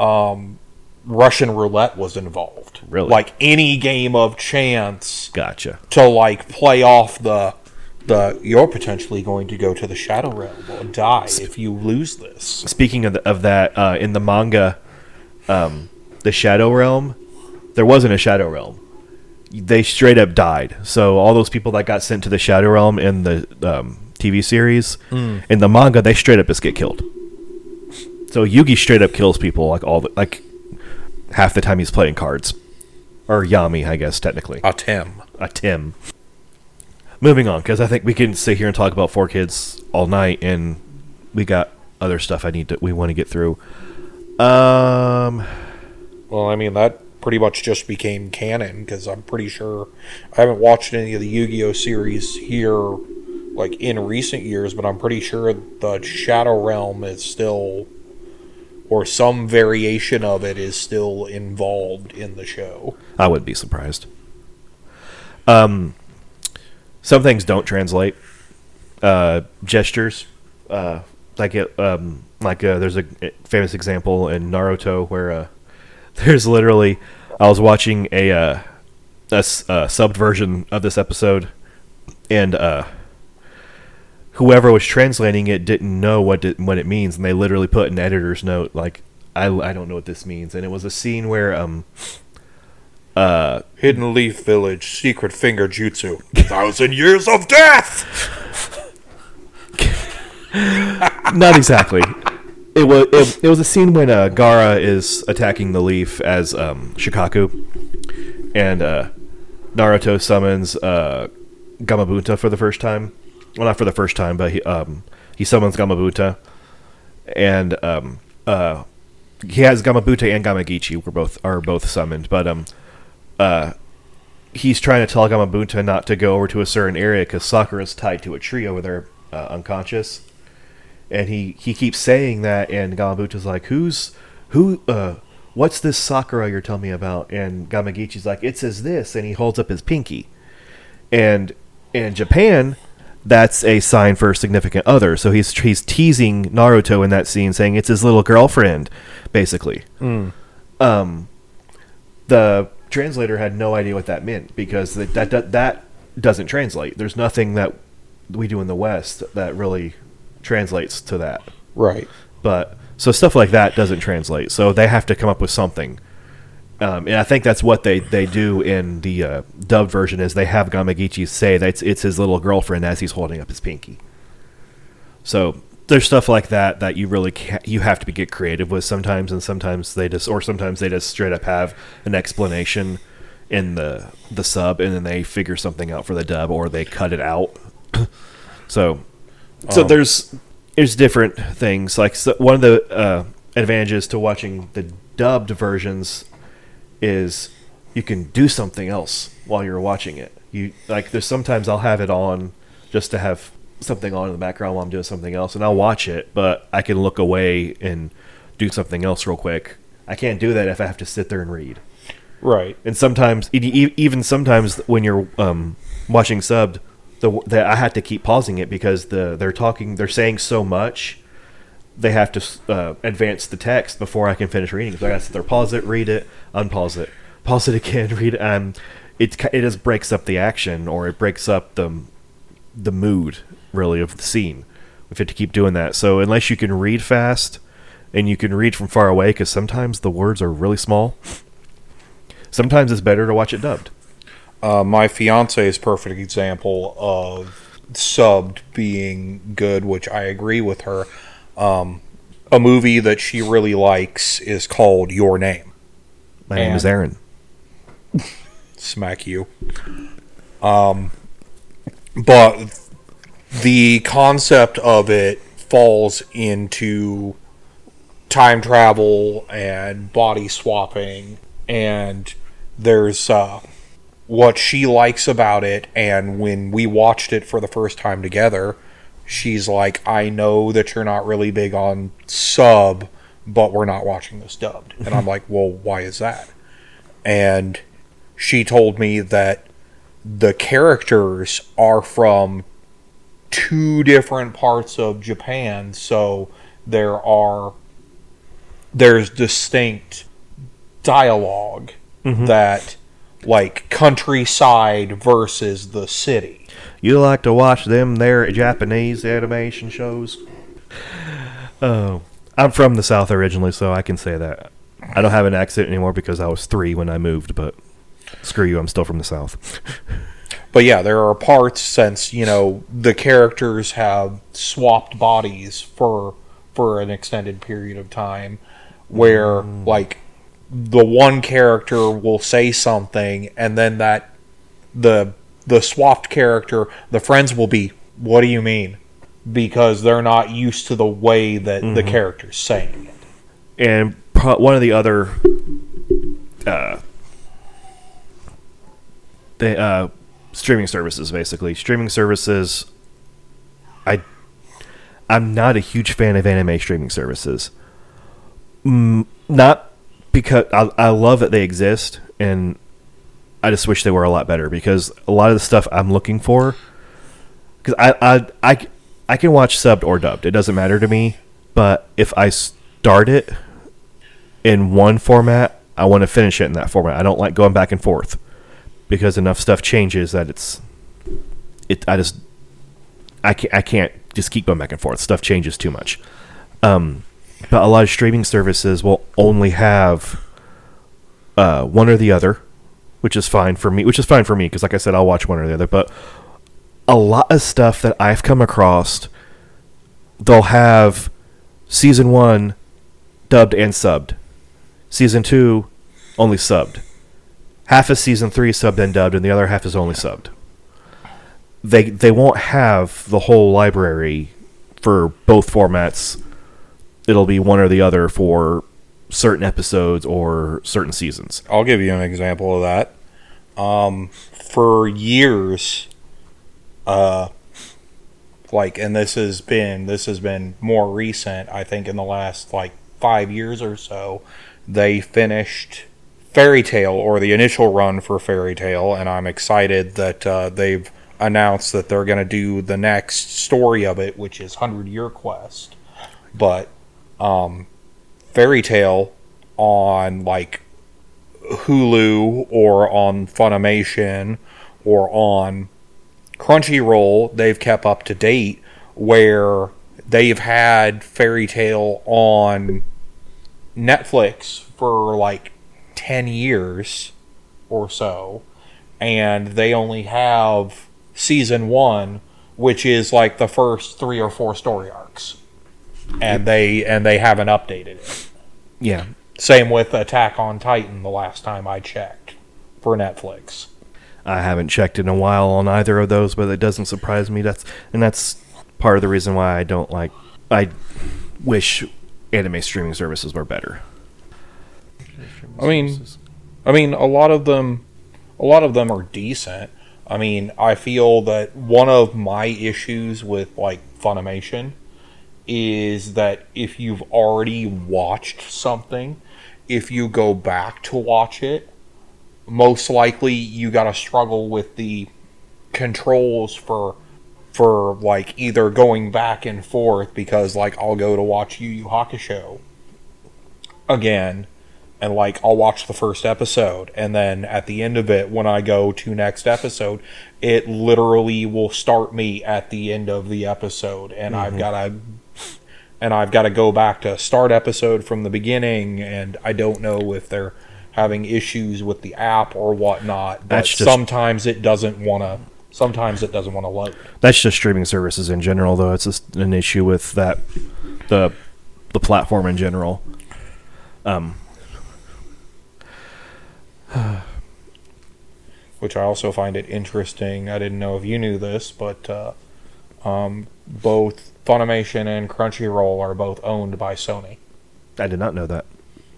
um, Russian roulette was involved. Really? like any game of chance gotcha. to like play off the the you're potentially going to go to the shadow realm or die if you lose this. Speaking of, the, of that, uh, in the manga, um, the Shadow Realm, there wasn't a Shadow Realm. They straight up died. So all those people that got sent to the Shadow Realm in the um, TV series, in the manga, they straight up just get killed. So Yugi straight up kills people like all the, like half the time he's playing cards, or Yami, I guess technically Atem. a Tim. Moving on, because I think we can sit here and talk about 4Kids all night, and we got other stuff I need to we want to get through. Um, Well, I mean that pretty much just became canon because I'm pretty sure I haven't watched any of the Yu-Gi-Oh series here like in recent years, but I'm pretty sure the Shadow Realm is still or some variation of it is still involved in the show. I wouldn't be surprised. Um, some things don't translate. Uh, gestures, uh, like it, um, like uh, there's a famous example in Naruto where uh, there's literally I was watching a uh, a uh, subbed version of this episode, and uh, whoever was translating it didn't know what it, what it means, and they literally put an editor's note like, "I I don't know what this means," and it was a scene where um. Uh, Hidden Leaf Village, Secret Finger Jutsu, Thousand Years of Death. not exactly. It was it, it was a scene when uh, Gaara is attacking the leaf as um, Shukaku, and uh, Naruto summons uh, Gamabunta for the first time. Well, not for the first time, but he um, he summons Gamabunta, and um, uh, he has Gamabunta and Gamakichi were both are both summoned, but um, uh, he's trying to tell Gamabunta not to go over to a certain area because Sakura's tied to a tree over there, uh, unconscious. And he he keeps saying that and Gamabuta's like who's who uh what's this Sakura you're telling me about? And Gamakichi's like it says this and he holds up his pinky. And in Japan that's a sign for a significant other so he's he's teasing Naruto in that scene saying it's his little girlfriend basically um the translator had no idea what that meant because that that that, that doesn't translate there's nothing that we do in the west that really translates to that Right. but So stuff like that doesn't translate. So they have to come up with something. Um, and I think that's what they, they do in the uh, dubbed version is they have Gamakichi say that it's, it's his little girlfriend as he's holding up his pinky. So there's stuff like that that you really can't, you have to be, get creative with sometimes, and sometimes they just or sometimes they just straight up have an explanation in the the sub, and then they figure something out for the dub, or they cut it out. so so Um, there's there's different things like so one of the uh, advantages to watching the dubbed versions is you can do something else while you're watching it. You like there's sometimes I'll have it on just to have something on in the background while I'm doing something else, and I'll watch it, but I can look away and do something else real quick. I can't do that if I have to sit there and read. Right. And sometimes, even sometimes when you're um, watching subbed, the, the I had to keep pausing it because the they're talking, they're saying so much. They have to uh, advance the text before I can finish reading. So I got to sit there, pause it, read it, unpause it, pause it again, read it. Um, it it just breaks up the action or it breaks up the the mood really of the scene. We have to keep doing that. So unless you can read fast and you can read from far away, because sometimes the words are really small. Sometimes it's better to watch it dubbed. Uh, my fiance is perfect example of subbed being good, which I agree with her. Um, a movie that she really likes is called Your Name. My name is Aaron. Smack you. Um, but the concept of it falls into time travel and body swapping and there's uh, what she likes about it and when we watched it for the first time together she's like i know that you're not really big on sub but we're not watching this dubbed. And i'm like well why is that? And she told me that the characters are from two different parts of Japan, so there are there's distinct dialogue mm-hmm. that like countryside versus the city. You like to watch them there Japanese animation shows? Oh, I'm from the South originally, so I can say that. I don't have an accent anymore because I was three when I moved, but screw you, I'm still from the South. But yeah, there are parts since, you know, the characters have swapped bodies for for an extended period of time where mm. like the one character will say something and then that the the swapped character, the friends will be, "What do you mean?" because they're not used to the way that the character's saying it. and pro- one of the other uh, the uh, streaming services basically streaming services i i'm not a huge fan of anime streaming services mm, not because I, I love that they exist and i just wish they were a lot better because a lot of the stuff i'm looking for because I, I i i can watch subbed or dubbed it doesn't matter to me but if i start it in one format, I want to finish it in that format. I don't like going back and forth because enough stuff changes that it's it. I just I can't I can't just keep going back and forth. Stuff changes too much. Um, but a lot of streaming services will only have uh, one or the other, which is fine for me. Which is fine for me because, like I said, I'll watch one or the other. But a lot of stuff that I've come across, they'll have season one dubbed and subbed. Season two, only subbed. Half of season three subbed and dubbed, and the other half is only subbed. They they won't have the whole library for both formats. It'll be one or the other for certain episodes or certain seasons. I'll give you an example of that. Um, for years, uh, like, and this has been this has been more recent. I think in the last like five years or so, they finished Fairy Tail or the initial run for Fairy Tail, and I'm excited that uh, they've announced that they're going to do the next story of it, which is Hundred Year Quest. But um, Fairy Tail on like Hulu or on Funimation or on Crunchyroll, they've kept up to date where they've had Fairy Tail on Netflix for like 10 years or so, and they only have season one, which is like the first three or four story arcs. And they and they haven't updated it. Yeah, Same with Attack on Titan the last time I checked for Netflix. I haven't checked in a while on either of those, but it doesn't surprise me. That's and that's part of the reason why I don't like. I wish anime streaming services were better. I mean, I mean, a lot of them, a lot of them are decent. I mean, I feel that one of my issues with like Funimation is that if you've already watched something, if you go back to watch it, most likely you got to struggle with the controls for for like either going back and forth because like I'll go to watch Yu Yu Hakusho again and like I'll watch the first episode. And then at the end of it when I go to next episode it literally will start me at the end of the episode. And I've mm-hmm. got to and I've got to go back to start episode from the beginning and I don't know if they're having issues with the app or whatnot but That's just- sometimes it doesn't want to sometimes it doesn't want to load That's just streaming services in general, though. It's just an issue with that the the platform in general. Um, which I also find it interesting. I didn't know if you knew this, but uh, um, both Funimation and Crunchyroll are both owned by Sony. I did not know that.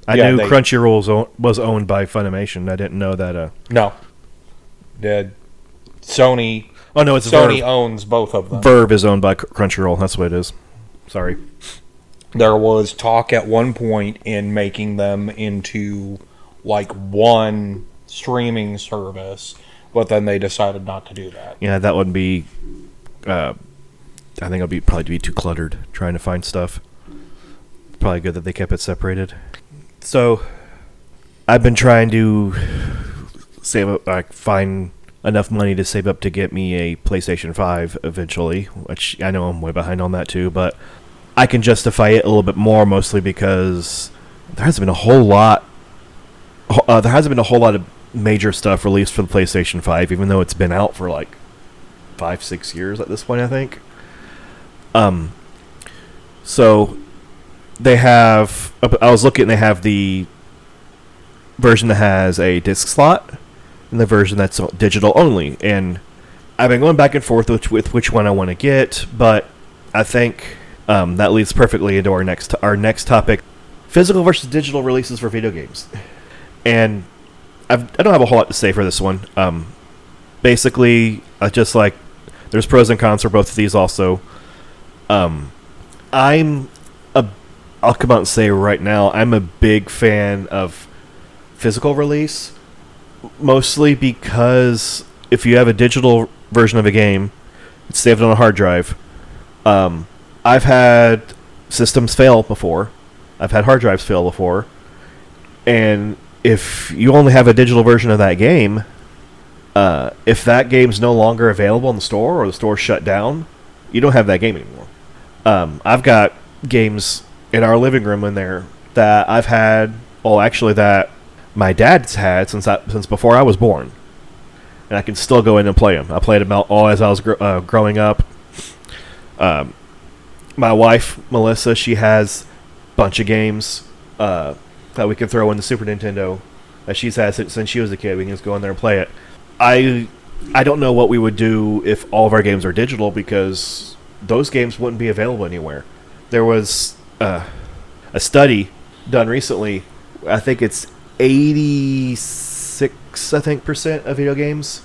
I Yeah, knew they- Crunchyroll was, owned by Funimation. I didn't know that. Uh, No, the Sony oh no, it's Sony VRV. owns both of them. VRV is owned by Crunchyroll. That's what it is. Sorry. There was talk at one point in making them into like one streaming service, but then they decided not to do that. Yeah, that would be. Uh, I think I'll be probably be too cluttered trying to find stuff. Probably good that they kept it separated. So, I've been trying to save up, like, find enough money to save up to get me a PlayStation Five eventually. Which I know I'm way behind on that too, but I can justify it a little bit more, mostly because there hasn't been a whole lot. Uh, there hasn't been a whole lot of major stuff released for the PlayStation Five, even though it's been out for like five, six years at this point, I think. Um, so they have. I was looking. They have the version that has a disc slot, and the version that's digital only. And I've been going back and forth with, with which one I want to get, but I think um, that leads perfectly into our next our next topic: physical versus digital releases for video games. And I've, I don't have a whole lot to say for this one. Um, basically, I just like there's pros and cons for both of these. Also, um, I'm a I'll come out and say right now I'm a big fan of physical release, mostly because if you have a digital version of a game, it's saved on a hard drive. Um, I've had systems fail before. I've had hard drives fail before, and if you only have a digital version of that game, uh, if that game's no longer available in the store or the store's shut down, you don't have that game anymore. Um, I've got games in our living room in there that I've had, well, actually that my dad's had since I, since before I was born, and I can still go in and play them. I played them all as I was gr- uh, growing up. Um, my wife Melissa, she has a bunch of games uh, that we can throw in the Super Nintendo that she's had since, since she was a kid. We can just go in there and play it. I I don't know what we would do if all of our games are digital because those games wouldn't be available anywhere. There was uh, a study done recently. I think it's eighty six, I think, percent of video games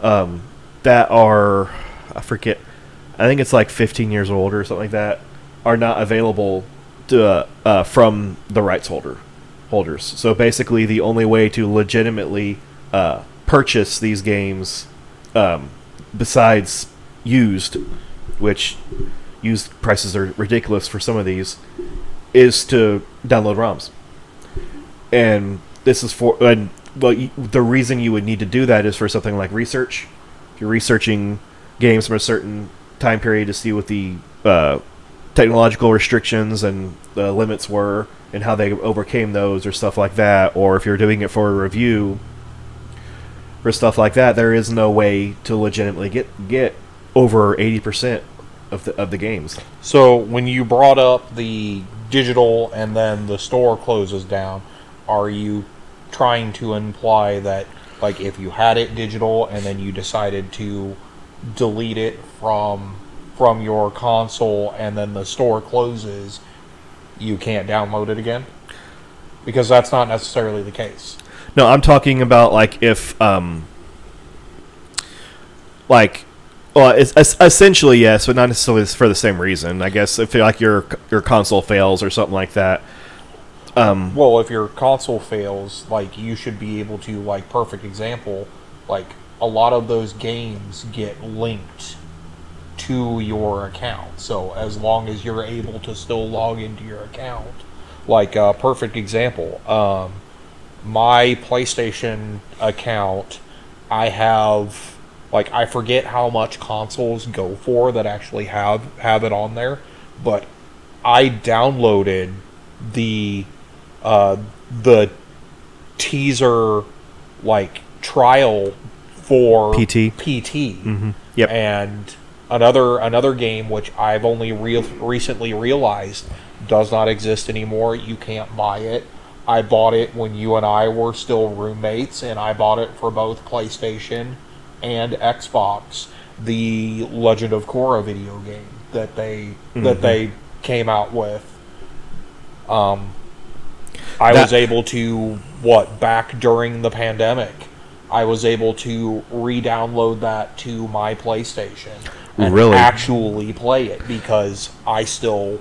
um, that are I forget. I think it's like fifteen years old or something like that are not available to uh, uh, from the rights holder holders. So basically, the only way to legitimately uh, purchase these games, um, besides used, which used prices are ridiculous for some of these, is to download ROMs. And this is for and well, the reason you would need to do that is for something like research. If you're researching games from a certain time period to see what the uh, technological restrictions and the limits were and how they overcame those or stuff like that or if you're doing it for a review or stuff like that there is no way to legitimately get get over 80% of the of the games So when you brought up the digital and then the store closes down, are you trying to imply that like if you had it digital and then you decided to delete it from from your console and then the store closes, you can't download it again? Because that's not necessarily the case. No, I'm talking about like if um like well, it's, it's essentially yes, but not necessarily for the same reason. I guess if like your your console fails or something like that. Um, Well, if your console fails, like you should be able to like perfect example, like a lot of those games get linked to your account. So as long as you're able to still log into your account, like a perfect example, um, my PlayStation account, I have like I forget how much consoles go for that actually have have it on there, but I downloaded the uh, the teaser like trial for PT. PT. Yep. And another another game which I've only real recently realized does not exist anymore. You can't buy it. I bought it when you and I were still roommates, and I bought it for both PlayStation and Xbox. The Legend of Korra video game that they that they came out with. Um, I That- was able to what back during the pandemic. I was able to re-download that to my PlayStation and Really? actually play it because I still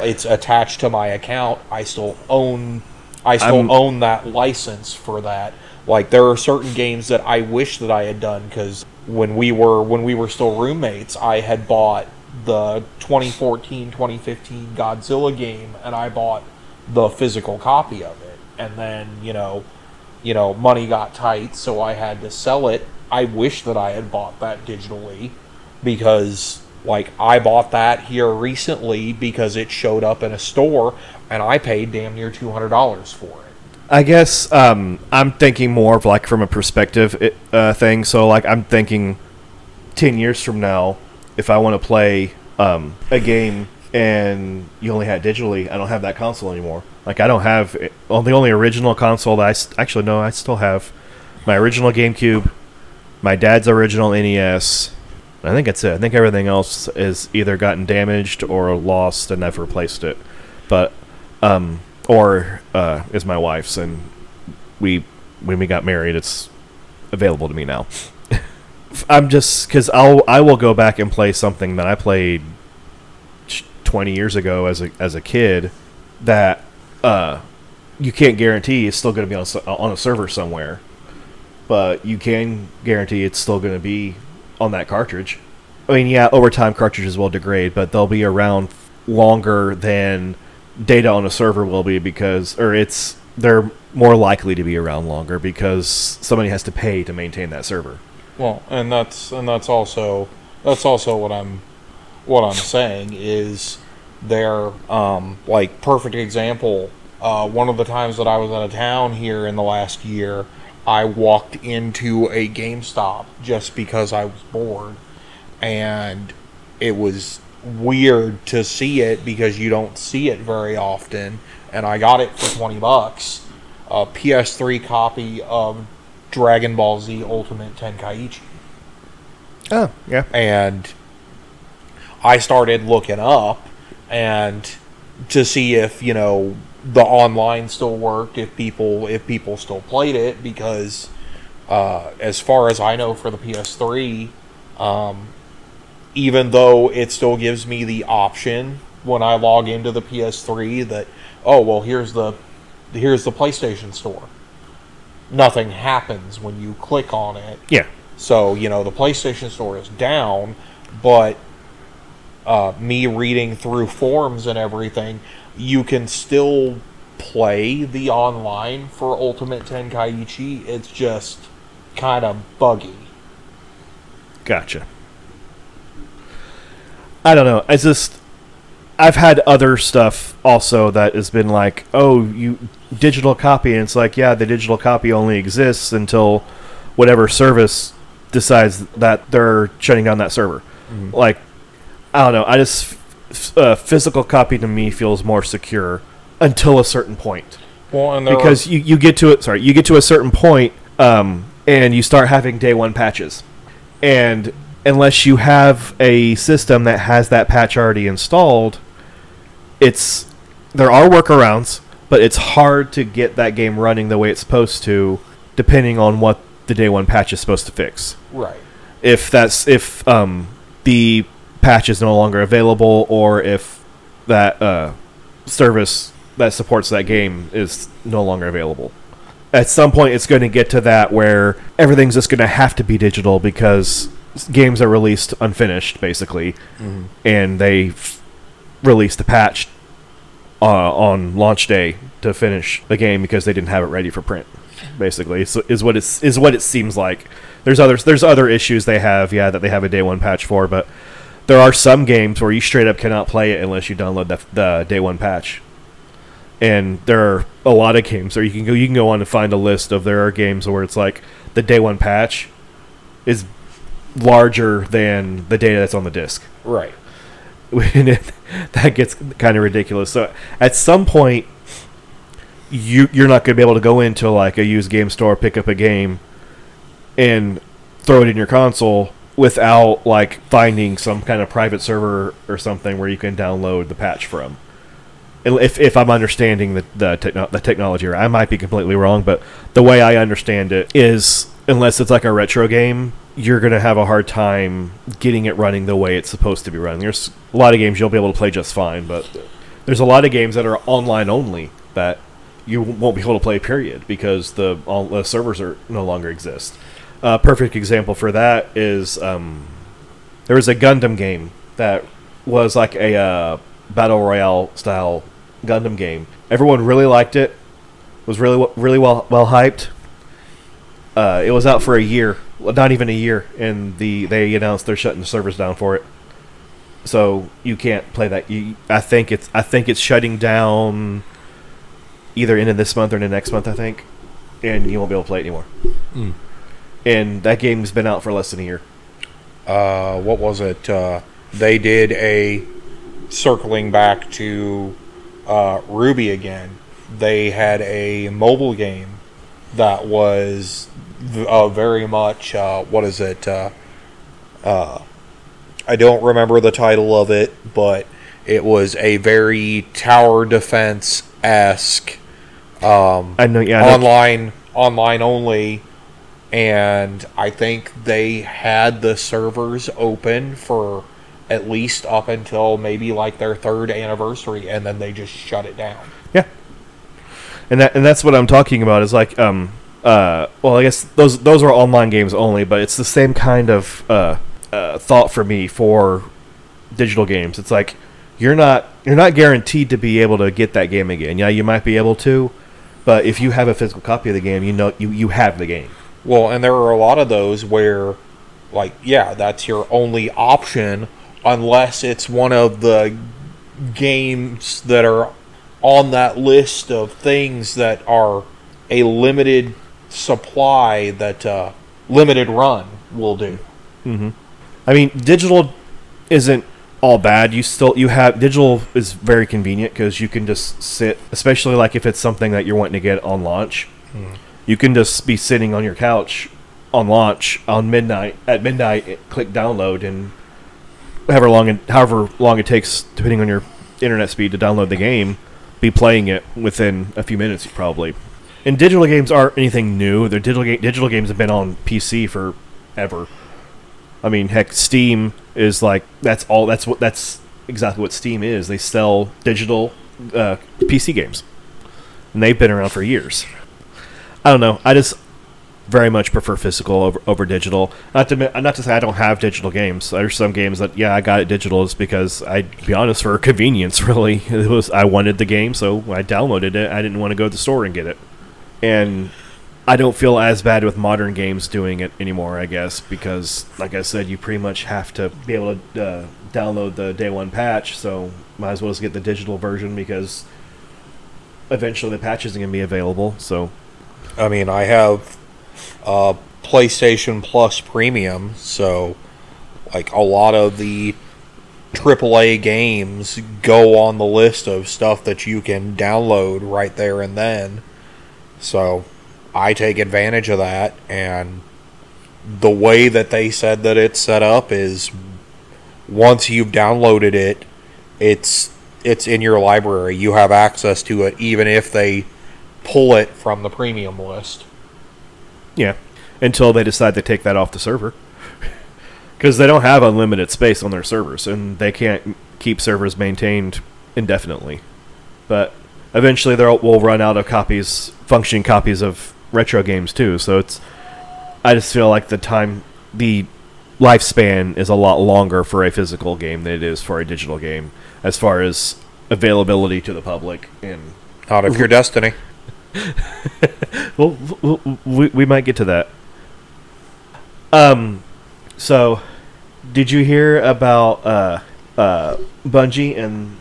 it's attached to my account. I still own I still I'm- own that license for that. Like there are certain games that I wish that I had done cuz when we were when we were still roommates, I had bought the 2014-2015 Godzilla game and I bought the physical copy of it. And then, you know, you know, money got tight, so I had to sell it. I wish that I had bought that digitally because like I bought that here recently because it showed up in a store and I paid damn near $200 for it. I guess um, I'm thinking more of like from a perspective it, uh, thing. So like I'm thinking ten years from now, if I want to play um, a game and you only had it digitally, I don't have that console anymore. Like I don't have the only original console that I st- actually no, I still have my original GameCube, my dad's original NES. I think that's it. I think everything else is either gotten damaged or lost, and I've replaced it. But um, or uh, is my wife's, and we when we got married, it's available to me now. I'm just because I'll I will go back and play something that I played 20 years ago as a as a kid that uh, you can't guarantee it's still going to be on on a server somewhere, but you can guarantee it's still going to be on that cartridge. I mean, yeah, over time cartridges will degrade, but they'll be around longer than data on a server will be because, or it's they're more likely to be around longer because somebody has to pay to maintain that server. Well, and that's and that's also that's also what I'm what I'm saying is they're um, like perfect example. Uh, one of the times that I was out of town here in the last year, I walked into a GameStop just because I was bored, and it was weird to see it because you don't see it very often. And I got it for twenty bucks, a PS3 copy of Dragon Ball Z Ultimate Tenkaichi Oh, yeah. and I started looking up and to see if you know the online still worked, if people if people still played it, because uh, as far as I know for the PS3, um, even though it still gives me the option when I log into the PS3 that oh well here's the here's the PlayStation Store. Nothing happens when you click on it. Yeah. So, you know, the PlayStation Store is down, but uh, me reading through forums and everything, you can still play the online for Ultimate Tenkaichi. It's just kind of buggy. Gotcha. I don't know. I just I've had other stuff also that has been like, oh, you digital copy, and it's like, yeah, the digital copy only exists until whatever service decides that they're shutting down that server. Like, I don't know. I just uh, physical copy to me feels more secure until a certain point Well, because you, you get to it. Sorry, you get to a certain point, um, and you start having day one patches, and unless you have a system that has that patch already installed, it's there are workarounds, but it's hard to get that game running the way it's supposed to, depending on what the day one patch is supposed to fix right. if that's if um, the patch is no longer available or if that uh, service that supports that game is no longer available. At some point, it's going to get to that where everything's just going to have to be digital because games are released unfinished, basically, and they f- released a patch uh, on launch day to finish the game because they didn't have it ready for print. Basically, so is what it's is what it seems like. There's others. There's other issues they have, yeah, that they have a day one patch for, but there are some games where you straight up cannot play it unless you download the, the day one patch. And there are a lot of games where you can go. You can go on and find a list of there are games where it's like the day one patch is larger than the data that's on the disc Right. when it, that gets kind of ridiculous. So at some point, you you're not going to be able to go into like a used game store, pick up a game, and throw it in your console without like finding some kind of private server or something where you can download the patch from. If, if I'm understanding the the, techno- the technology. I might be completely wrong, but the way I understand it is, unless it's like a retro game, you're gonna have a hard time getting it running the way it's supposed to be running. There's a lot of games you'll be able to play just fine, but there's a lot of games that are online only that you won't be able to play. Period, because the all the servers are no longer exist. A perfect example for that is um, there was a Gundam game that was like a uh, battle royale style Gundam game. Everyone really liked it. Was really really well well hyped. Uh, it was out for a year, not even a year, and the they announced they're shutting the servers down for it. So you can't play that. You, I think it's I think it's shutting down either into this month or into next month. I think, and you won't be able to play it anymore. And that game's been out for less than a year. uh, what was it? Uh, they did a circling back to uh, RWBY again. They had a mobile game that was v- uh, very much uh, what is it? Uh, uh, I don't remember the title of it, but it was a very tower defense esque um, I know. Yeah. I know- online online only and I think they had the servers open for at least up until maybe like their third anniversary and then they just shut it down. Yeah. And that and that's what I'm talking about is like um uh well I guess those those are online games only, but it's the same kind of uh, uh thought for me for digital games. It's like you're not you're not guaranteed to be able to get that game again. Yeah, you might be able to, but if you have a physical copy of the game, you know you, you have the game. Well, and there are a lot of those where like yeah, that's your only option unless it's one of the games that are on that list of things that are a limited supply that uh, limited run will do. I mean, digital isn't all bad. You still you have digital is very convenient because you can just sit, especially like if it's something that you're wanting to get on launch. You can just be sitting on your couch on launch on midnight at midnight, eh, click download, and however long it, however long it takes, depending on your internet speed, to download the game, be playing it within a few minutes probably. And digital games aren't anything new. Their digital ga- digital games have been on PC forever. I mean, heck, Steam is like that's all. That's what that's exactly what Steam is. They sell digital uh, PC games, and they've been around for years. I don't know. I just very much prefer physical over, over digital. Not to not to say I don't have digital games. There's some games that yeah I got it digital is because I be honest for convenience really it was I wanted the game so I downloaded it. I didn't want to go to the store and get it, and I don't feel as bad with modern games doing it anymore. I guess because like I said, you pretty much have to be able to uh, download the day one patch, so might as well just get the digital version because eventually the patch isn't going to be available. So I mean, I have uh, PlayStation Plus Premium, so like a lot of the AAA games go on the list of stuff that you can download right there and then. So I take advantage of that, and the way that they said that it's set up is once you've downloaded it, it's it's in your library. You have access to it, even if they pull it from the premium list. yeah, until they decide to take that off the server, because they don't have unlimited space on their servers, and they can't keep servers maintained indefinitely. But eventually, they will run out of copies, functioning copies of retro games too. So it's, I just feel like the time, the lifespan is a lot longer for a physical game than it is for a digital game, as far as availability to the public and Not if you're Destiny. well, we, we might get to that. Um, so, did you hear about uh, uh, Bungie and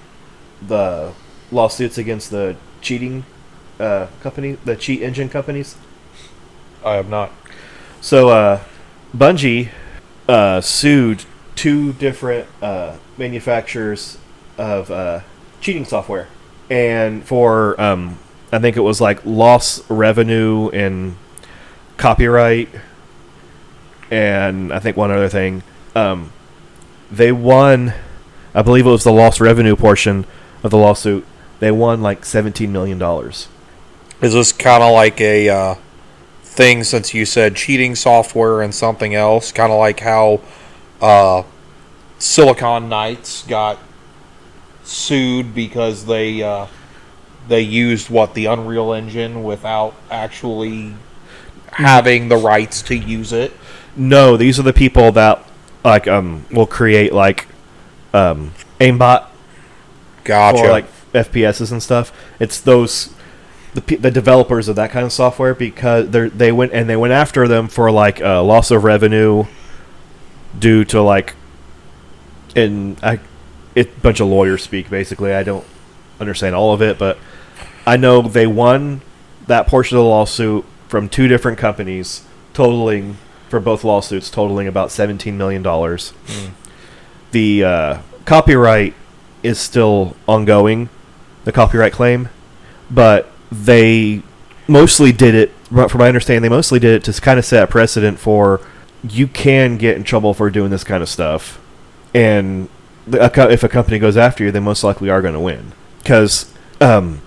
the lawsuits against the cheating uh, company, the cheat engine companies? I have not. So, uh, Bungie uh, sued two different uh, manufacturers of uh, cheating software, and for um, I think it was like lost revenue and copyright, and I think one other thing. Um, they won, I believe it was the lost revenue portion of the lawsuit. They won like seventeen million dollars. Is this kind of like a uh, thing since you said cheating software and something else? Kind of like how uh, Silicon Knights got sued because they uh, they used what the Unreal Engine without actually having the rights to use it. No, these are the people that like um will create like um aimbot Gotcha. for like FPSs and stuff. It's those the the developers of that kind of software because they they went and they went after them for like uh, loss of revenue due to like and I it bunch of lawyers speak basically. I don't understand all of it, but I know they won that portion of the lawsuit from two different companies, totaling for both lawsuits totaling about seventeen million dollars. The uh, copyright is still ongoing, the copyright claim, but they mostly did it. From my understanding, they mostly did it to kind of set a precedent for you can get in trouble for doing this kind of stuff, and if a company goes after you, they most likely are going to win because um,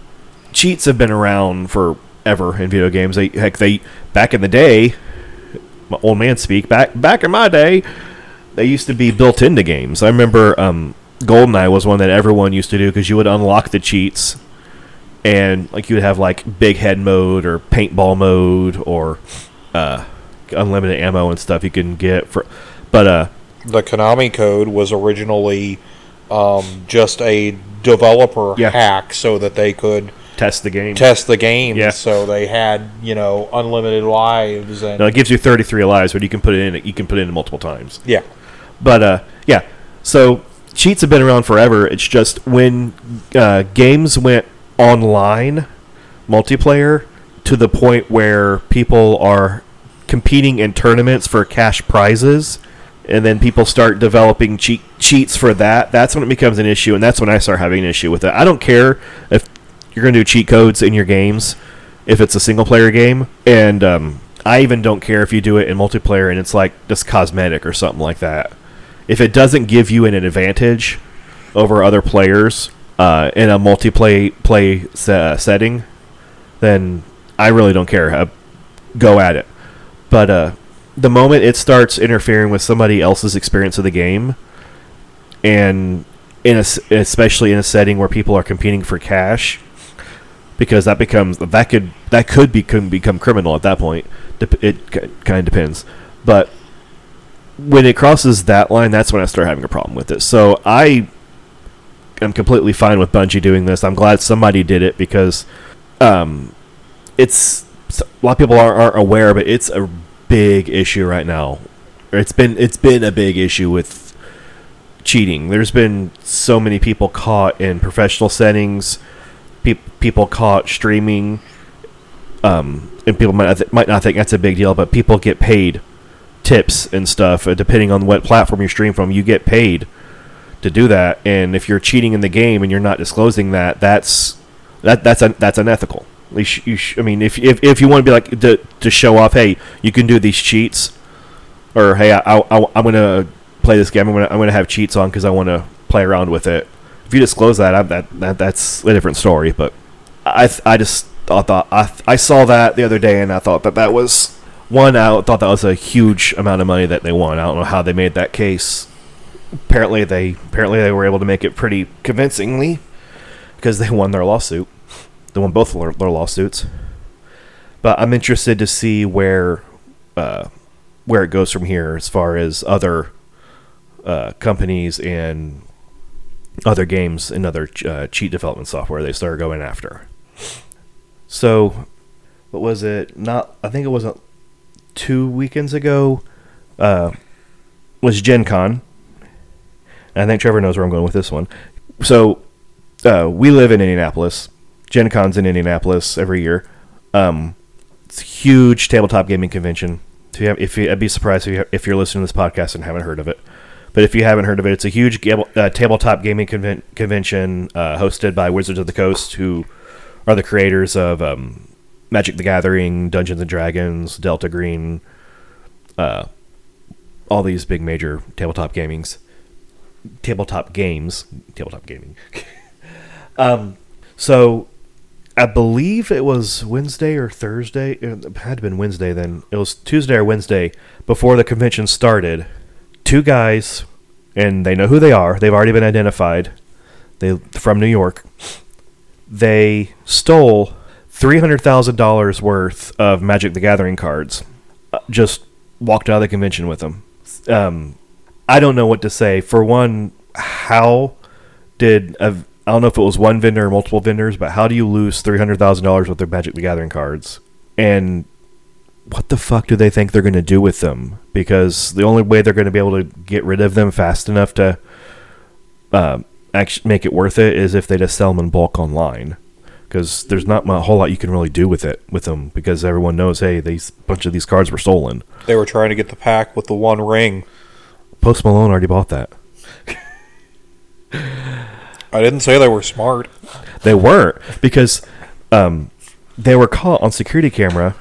cheats have been around forever in video games. They heck they back in the day, old man speak back back in my day, they used to be built into games. I remember um, GoldenEye was one that everyone used to do because you would unlock the cheats, and like you would have like big head mode or paintball mode or uh, unlimited ammo and stuff you can get for, but uh, the Konami code was originally um, just a developer Yeah. hack so that they could test the game. test the game. Yeah. So they had you know unlimited lives and Now it gives you 33 lives, but you can put it in. You can put it in multiple times. yeah. But uh, yeah, so cheats have been around forever. It's just when uh, games went online, multiplayer, to the point where people are competing in tournaments for cash prizes, and then people start developing cheat cheats for that. That's when it becomes an issue, and that's when I start having an issue with it. I don't care if you're going to do cheat codes in your games if it's a single player game, and um, I even don't care if you do it in multiplayer and it's like just cosmetic or something like that. If it doesn't give you an advantage over other players uh, in a multiplayer play se- setting, then I really don't care. Uh, go at it. But uh, the moment it starts interfering with somebody else's experience of the game, and in a especially in a setting where people are competing for cash, because that becomes that could that could become become criminal at that point. It kind of depends, but when it crosses that line, that's when I start having a problem with it. So I am completely fine with Bungie doing this. I'm glad somebody did it because um, it's a lot of people aren't, aren't aware, but it's a big issue right now. It's been it's been a big issue with cheating. There's been so many people caught in professional settings, pe- people caught streaming, um, and people might not, th- might not think that's a big deal, but people get paid tips and stuff uh, depending on what platform you stream from. You get paid to do that, and if you're cheating in the game and you're not disclosing that, that's that that's un- that's unethical. You sh- you sh- I mean, if, if if you want to be like to, to show off, hey, you can do these cheats, or hey, I, I'm gonna play this game. I'm gonna I'm gonna have cheats on because I want to play around with it. If you disclose that, I, that that that's a different story. But I I just thought, thought I I saw that the other day and I thought that that was one. I thought that was a huge amount of money that they won. I don't know how they made that case. Apparently they apparently they were able to make it pretty convincingly because they won their lawsuit. They won both their, their lawsuits. But I'm interested to see where uh, where it goes from here as far as other uh, companies and other games and other uh, cheat development software they start going after. So, what was it? Not I think it wasn't two weekends ago. Uh, was Gen Con. I think Trevor knows where I'm going with this one. So, uh, we live in Indianapolis. Gen Con's in Indianapolis every year. Um, it's a huge tabletop gaming convention. If, you have, if you, I'd be surprised if, you, if you're listening to this podcast and haven't heard of it. But if you haven't heard of it, it's a huge gab- uh, tabletop gaming conven- convention uh, hosted by Wizards of the Coast, who are the creators of um, Magic the Gathering, Dungeons and Dragons, Delta Green, uh, all these big major tabletop gamings, tabletop games, tabletop gaming. um, so I believe it was Wednesday or Thursday. It had been Wednesday then. It was Tuesday or Wednesday before the convention started. Two guys, and they know who they are. They've already been identified. They from New York. They stole three hundred thousand dollars worth of Magic the Gathering cards. Uh, Just walked out of the convention with them. Um, I don't know what to say. For one, how did I don't know if it was one vendor or multiple vendors, but how do you lose three hundred thousand dollars worth of Magic the Gathering cards? And what the fuck do they think they're going to do with them? Because the only way they're going to be able to get rid of them fast enough to uh, actually make it worth it is if they just sell them in bulk online. Because there's not a whole lot you can really do with it with them because everyone knows, hey, these bunch of these cards were stolen. They were trying to get the pack with the one ring. Post Malone already bought that. I didn't say they were smart. They weren't because um, they were caught on security camera.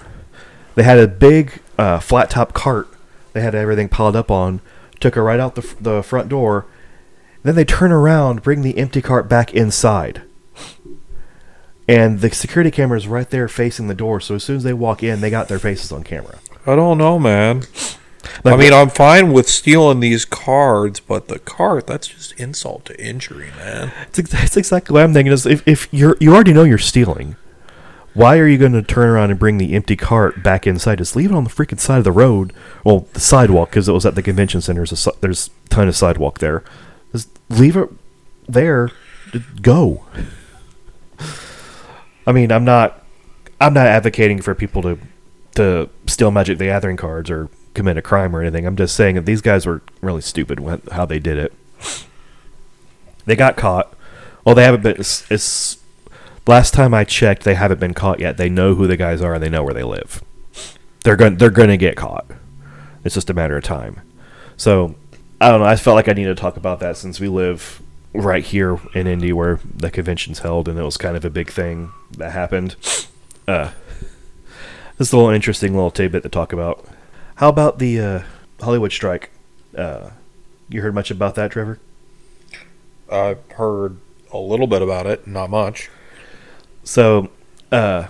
They had a big uh, flat top cart. They had everything piled up on. Took her right out the, the front door. Then they turn around, bring the empty cart back inside. And the security camera is right there facing the door. So as soon as they walk in, they got their faces on camera. I don't know, man. Like, I mean, I'm fine with stealing these cards, but the cart, that's just insult to injury, man. It's, exactly what I'm thinking. Is if, if you're you already know you're stealing, why are you going to turn around and bring the empty cart back inside? Just leave it on the freaking side of the road. Well, the sidewalk because it was at the convention center. A, there's a ton of sidewalk there. Just leave it there. Go. I mean, I'm not I'm not advocating for people to to steal Magic the Gathering cards or commit a crime or anything. I'm just saying that these guys were really stupid with how they did it. They got caught. Well, they haven't been. It's, it's last time I checked, they haven't been caught yet. They know who the guys are and they know where they live. They're going. They're going to get caught. It's just a matter of time. So I don't know. I felt like I needed to talk about that since we live right here in Indy, where the convention's held, and it was kind of a big thing that happened. Uh, this is a little interesting little tidbit to talk about. How about the uh, Hollywood strike? Uh, you heard much about that, Trevor? I've heard a little bit about it, not much. So, uh,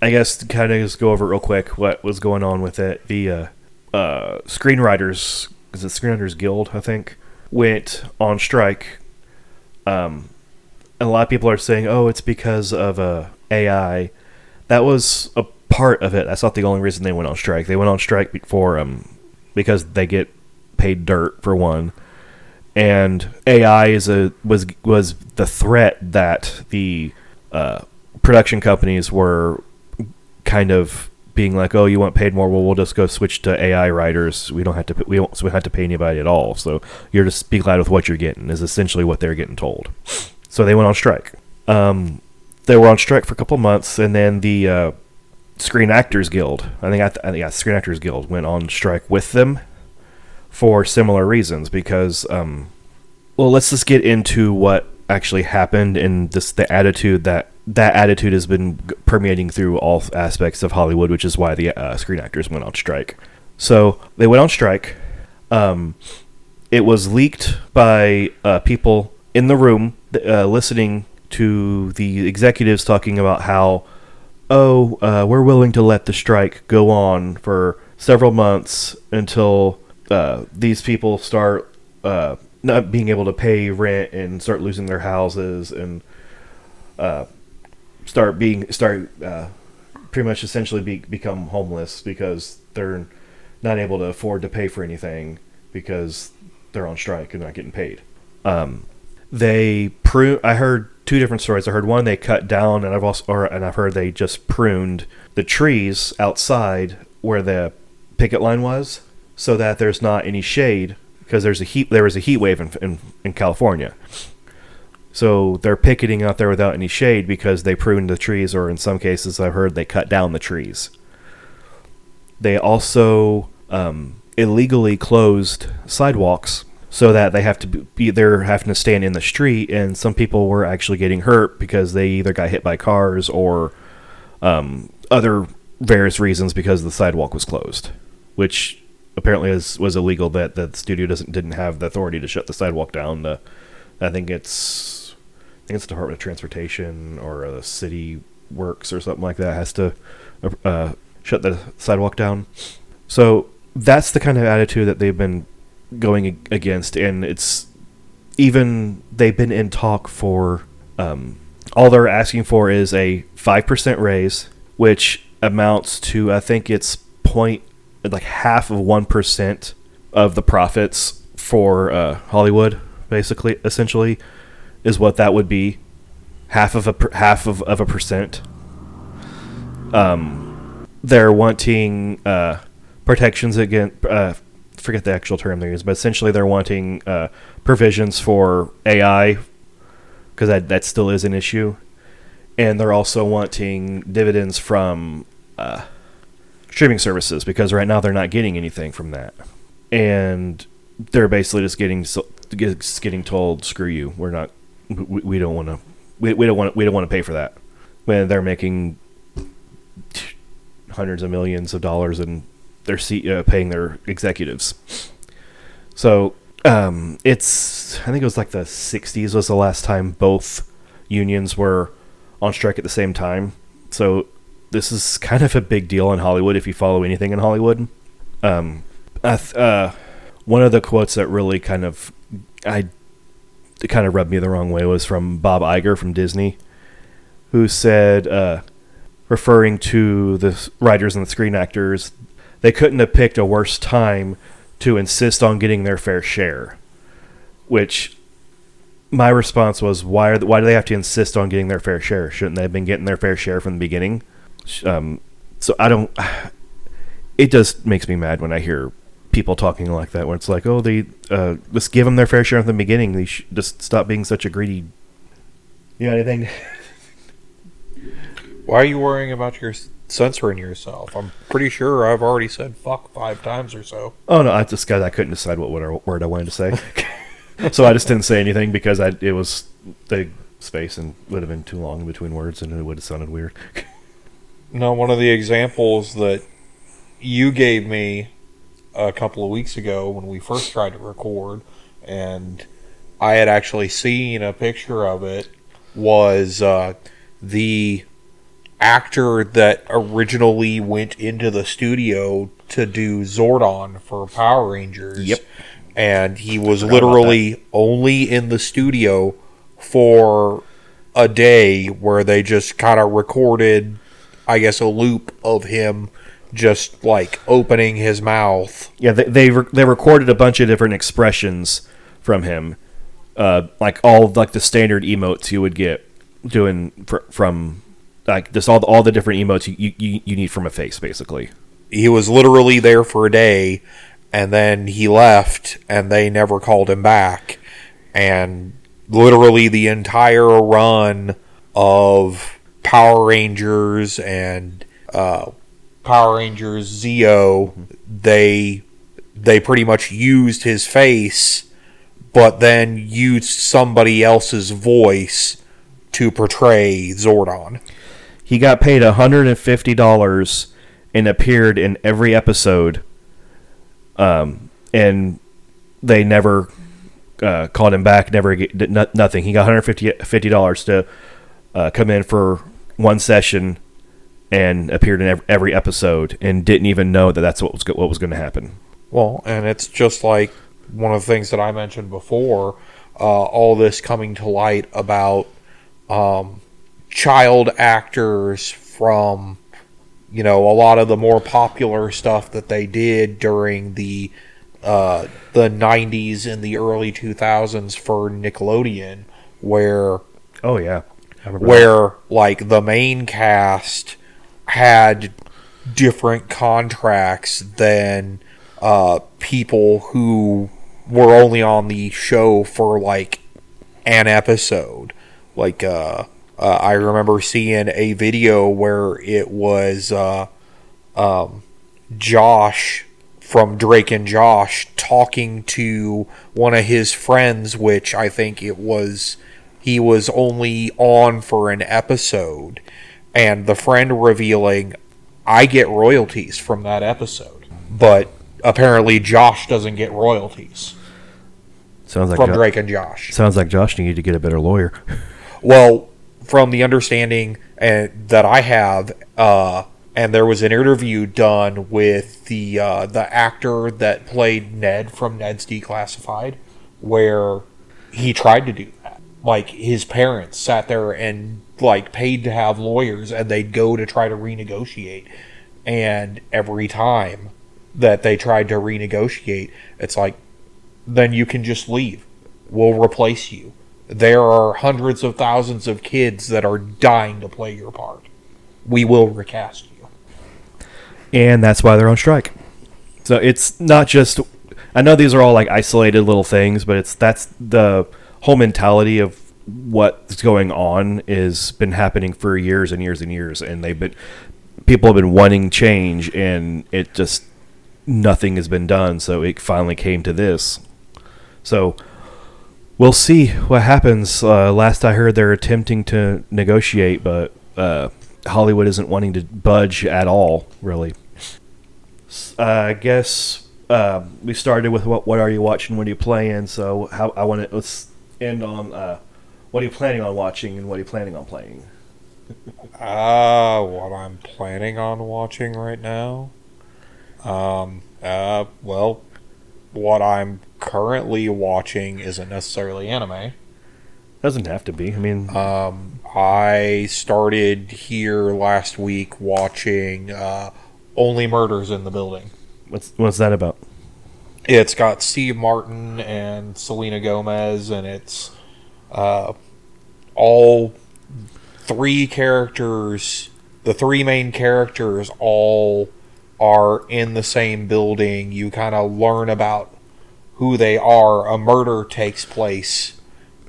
I guess to kind of just go over real quick what was going on with it. The uh, uh, screenwriters, is it Screenwriters Guild, I think, went on strike. Um, a lot of people are saying, "Oh, it's because of uh, AI." That was a part of it. That's not the only reason they went on strike. They went on strike before um, because they get paid dirt for one, and AI is a was was the threat that the uh, production companies were kind of being like, "Oh, you want paid more? Well, we'll just go switch to AI writers. We don't have to. We don't. So we don't have to pay anybody at all. So you're just be glad with what you're getting." Is essentially what they're getting told. So they went on strike. Um, they were on strike for a couple months, and then the uh, Screen Actors Guild, I think, I, th- I think, yeah, Screen Actors Guild went on strike with them for similar reasons. Because, um, well, let's just get into what actually happened and this the attitude that that attitude has been permeating through all aspects of Hollywood, which is why the uh, Screen Actors went on strike. So they went on strike. Um, it was leaked by uh, people in the room uh, listening to the executives talking about how, oh, uh, we're willing to let the strike go on for several months until uh, these people start uh, not being able to pay rent and start losing their houses and uh, start being start uh, pretty much essentially be, become homeless because they're not able to afford to pay for anything because they're on strike and not getting paid. Um, they prune. I heard two different stories. I heard one they cut down, and I've also or, and I've heard they just pruned the trees outside where the picket line was, so that there's not any shade because there's a heat. There was a heat wave in in, in California. So they're picketing out there without any shade because they pruned the trees, or in some cases, I've heard they cut down the trees. They also um, illegally closed sidewalks so that they have to be they're having to stand in the street, and some people were actually getting hurt because they either got hit by cars or um, other various reasons because the sidewalk was closed, which apparently is, was illegal. That that the studio doesn't didn't have the authority to shut the sidewalk down. The, I think it's think it's Department of Transportation or a city works or something like that has to uh, shut the sidewalk down. So that's the kind of attitude that they've been going against, and it's even they've been in talk for. Um, all they're asking for is a five percent raise, which amounts to I think it's point like half of one percent of the profits for uh, Hollywood, basically, essentially, is what that would be. Half of a per, half of, of a percent. Um, they're wanting uh, protections against. Uh, forget the actual term they use, but essentially they're wanting uh, provisions for AI because that that still is an issue, and they're also wanting dividends from uh, streaming services because right now they're not getting anything from that, and they're basically just getting just getting told, "Screw you, we're not, we, don't want to, we, we don't want we don't want to pay for that," when they're making hundreds of millions of dollars and they're uh, paying their executives. So um, it's I think it was like the '60s was the last time both unions were on strike at the same time. So this is kind of a big deal in Hollywood if you follow anything in Hollywood. Um, uh, one of the quotes that really kind of I it kind of rubbed me the wrong way was from Bob Iger from Disney, who said, uh, referring to the writers and the screen actors, they couldn't have picked a worse time to insist on getting their fair share. Which my response was, why are why do they have to insist on getting their fair share? Shouldn't they have been getting their fair share from the beginning? Um, so I don't. It just makes me mad when I hear people talking like that. Where it's like, oh, they uh, just give them their fair share from the beginning. They sh- just stop being such a greedy. You know anything? Why are you worrying about your censoring yourself? I'm pretty sure I've already said fuck five times or so. Oh no, I just guys, I couldn't decide what word, word I wanted to say, so I just didn't say anything because I it was the space and would have been too long in between words and it would have sounded weird. now, one of the examples that you gave me a couple of weeks ago when we first tried to record, and I had actually seen a picture of it, was uh, the actor that originally went into the studio to do Zordon for Power Rangers. Yep. And he was literally only in the studio for a day where they just kind of recorded, I guess, a loop of him just like opening his mouth. Yeah, they they, re- they recorded a bunch of different expressions from him, uh, like all like the standard emotes you would get doing fr- from like just all the, all the different emotes you, you you need from a face, basically. He was literally there for a day, and then he left, and they never called him back. And literally the entire run of Power Rangers and uh, Power Rangers Zeo, they they pretty much used his face, but then used somebody else's voice to portray Zordon. He got paid hundred and fifty dollars and appeared in every episode. Um, and they never uh, called him back. Never did nothing. He got 150 dollars to uh, come in for one session and appeared in every episode and didn't even know that that's what was go- what was going to happen. Well, and it's just like one of the things that I mentioned before. Uh, all this coming to light about um, child actors from you know a lot of the more popular stuff that they did during the uh, the 90s and the early 2000s for Nickelodeon where Oh yeah, remember that. where like the main cast had different contracts than uh, people who were only on the show for like an episode. Like uh, uh, I remember seeing a video where it was uh, um, Josh from Drake and Josh talking to one of his friends, which I think it was he was only on for an episode, and the friend revealing, I get royalties from that episode, but apparently Josh doesn't get royalties sounds like from Jo- Drake and Josh. sounds like Josh needed to get a better lawyer. Well, from the understanding and that I have, uh, and there was an interview done with the uh, the actor that played Ned from Ned's Declassified, where he tried to do that. Like his parents sat there and like paid to have lawyers, and they'd go to try to renegotiate, and every time that they tried to renegotiate, it's like, then you can just leave. We'll replace you there are hundreds of thousands of kids that are dying to play your part. We will recast you. and that's why they're on strike. So it's not just. I know these are all like isolated little things, but it's that's the whole mentality of what's going on is been happening for years and years and years, and they've been people have been wanting change, and it just nothing has been done. So it finally came to this. So we'll see what happens. Uh, last I heard, they're attempting to negotiate, but uh, Hollywood isn't wanting to budge at all, really. Uh, I guess uh, we started with what what are you watching? What are you playing? So how I want to let's end on uh, what are you planning on watching and what are you planning on playing? Uh, what I'm planning on watching right now? Um, uh, well, what I'm currently watching isn't necessarily anime. Doesn't have to be. I mean, Um, I started here last week watching uh, Only Murders in the Building. what's what's that about? It's got Steve Martin and Selena Gomez, and it's uh, all three characters. The three main characters all are in the same building. You kind of learn about who they are. A murder takes place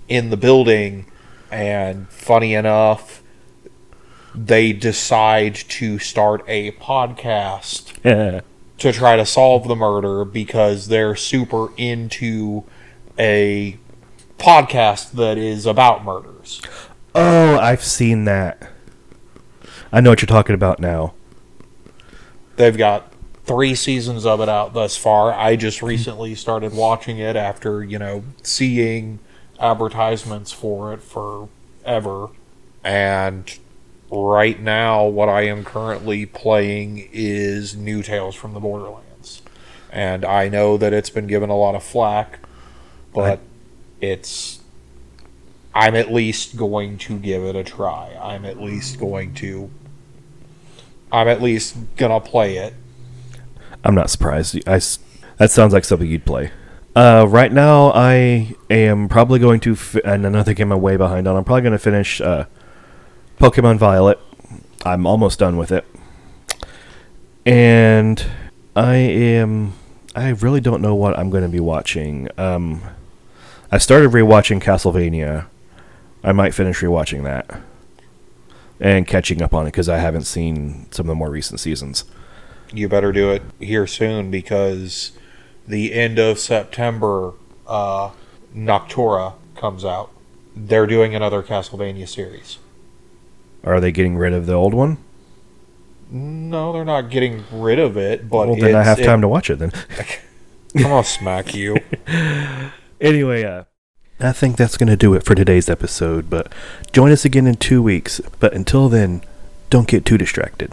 in the building, and funny enough, they decide to start a podcast Yeah. to try to solve the murder because they're super into a podcast that is about murders. Oh, I've seen that. I know what you're talking about now. They've got three seasons of it out thus far. I just recently started watching it after, you know, seeing advertisements for it forever. And right now, what I am currently playing is New Tales from the Borderlands. And I know that it's been given a lot of flack, but it's. I'm at least going to give it a try. I'm at least going to. I'm at least gonna play it. I'm not surprised. I that sounds like something you'd play. Uh, right now, I am probably going to, fi- and another game I'm way behind on. I'm probably going to finish uh, Pokemon Violet. I'm almost done with it. And I am. I really don't know what I'm going to be watching. Um, I started rewatching Castlevania. I might finish rewatching that and catching up on it because I haven't seen some of the more recent seasons. You better do it here soon because the end of September, uh, Nocturne comes out. They're doing another Castlevania series. Are they getting rid of the old one? No, they're not getting rid of it, but well, then I have it- time to watch it then. I'm gonna smack you. Anyway, uh, I think that's going to do it for today's episode, but join us again in two weeks. But until then, don't get too distracted.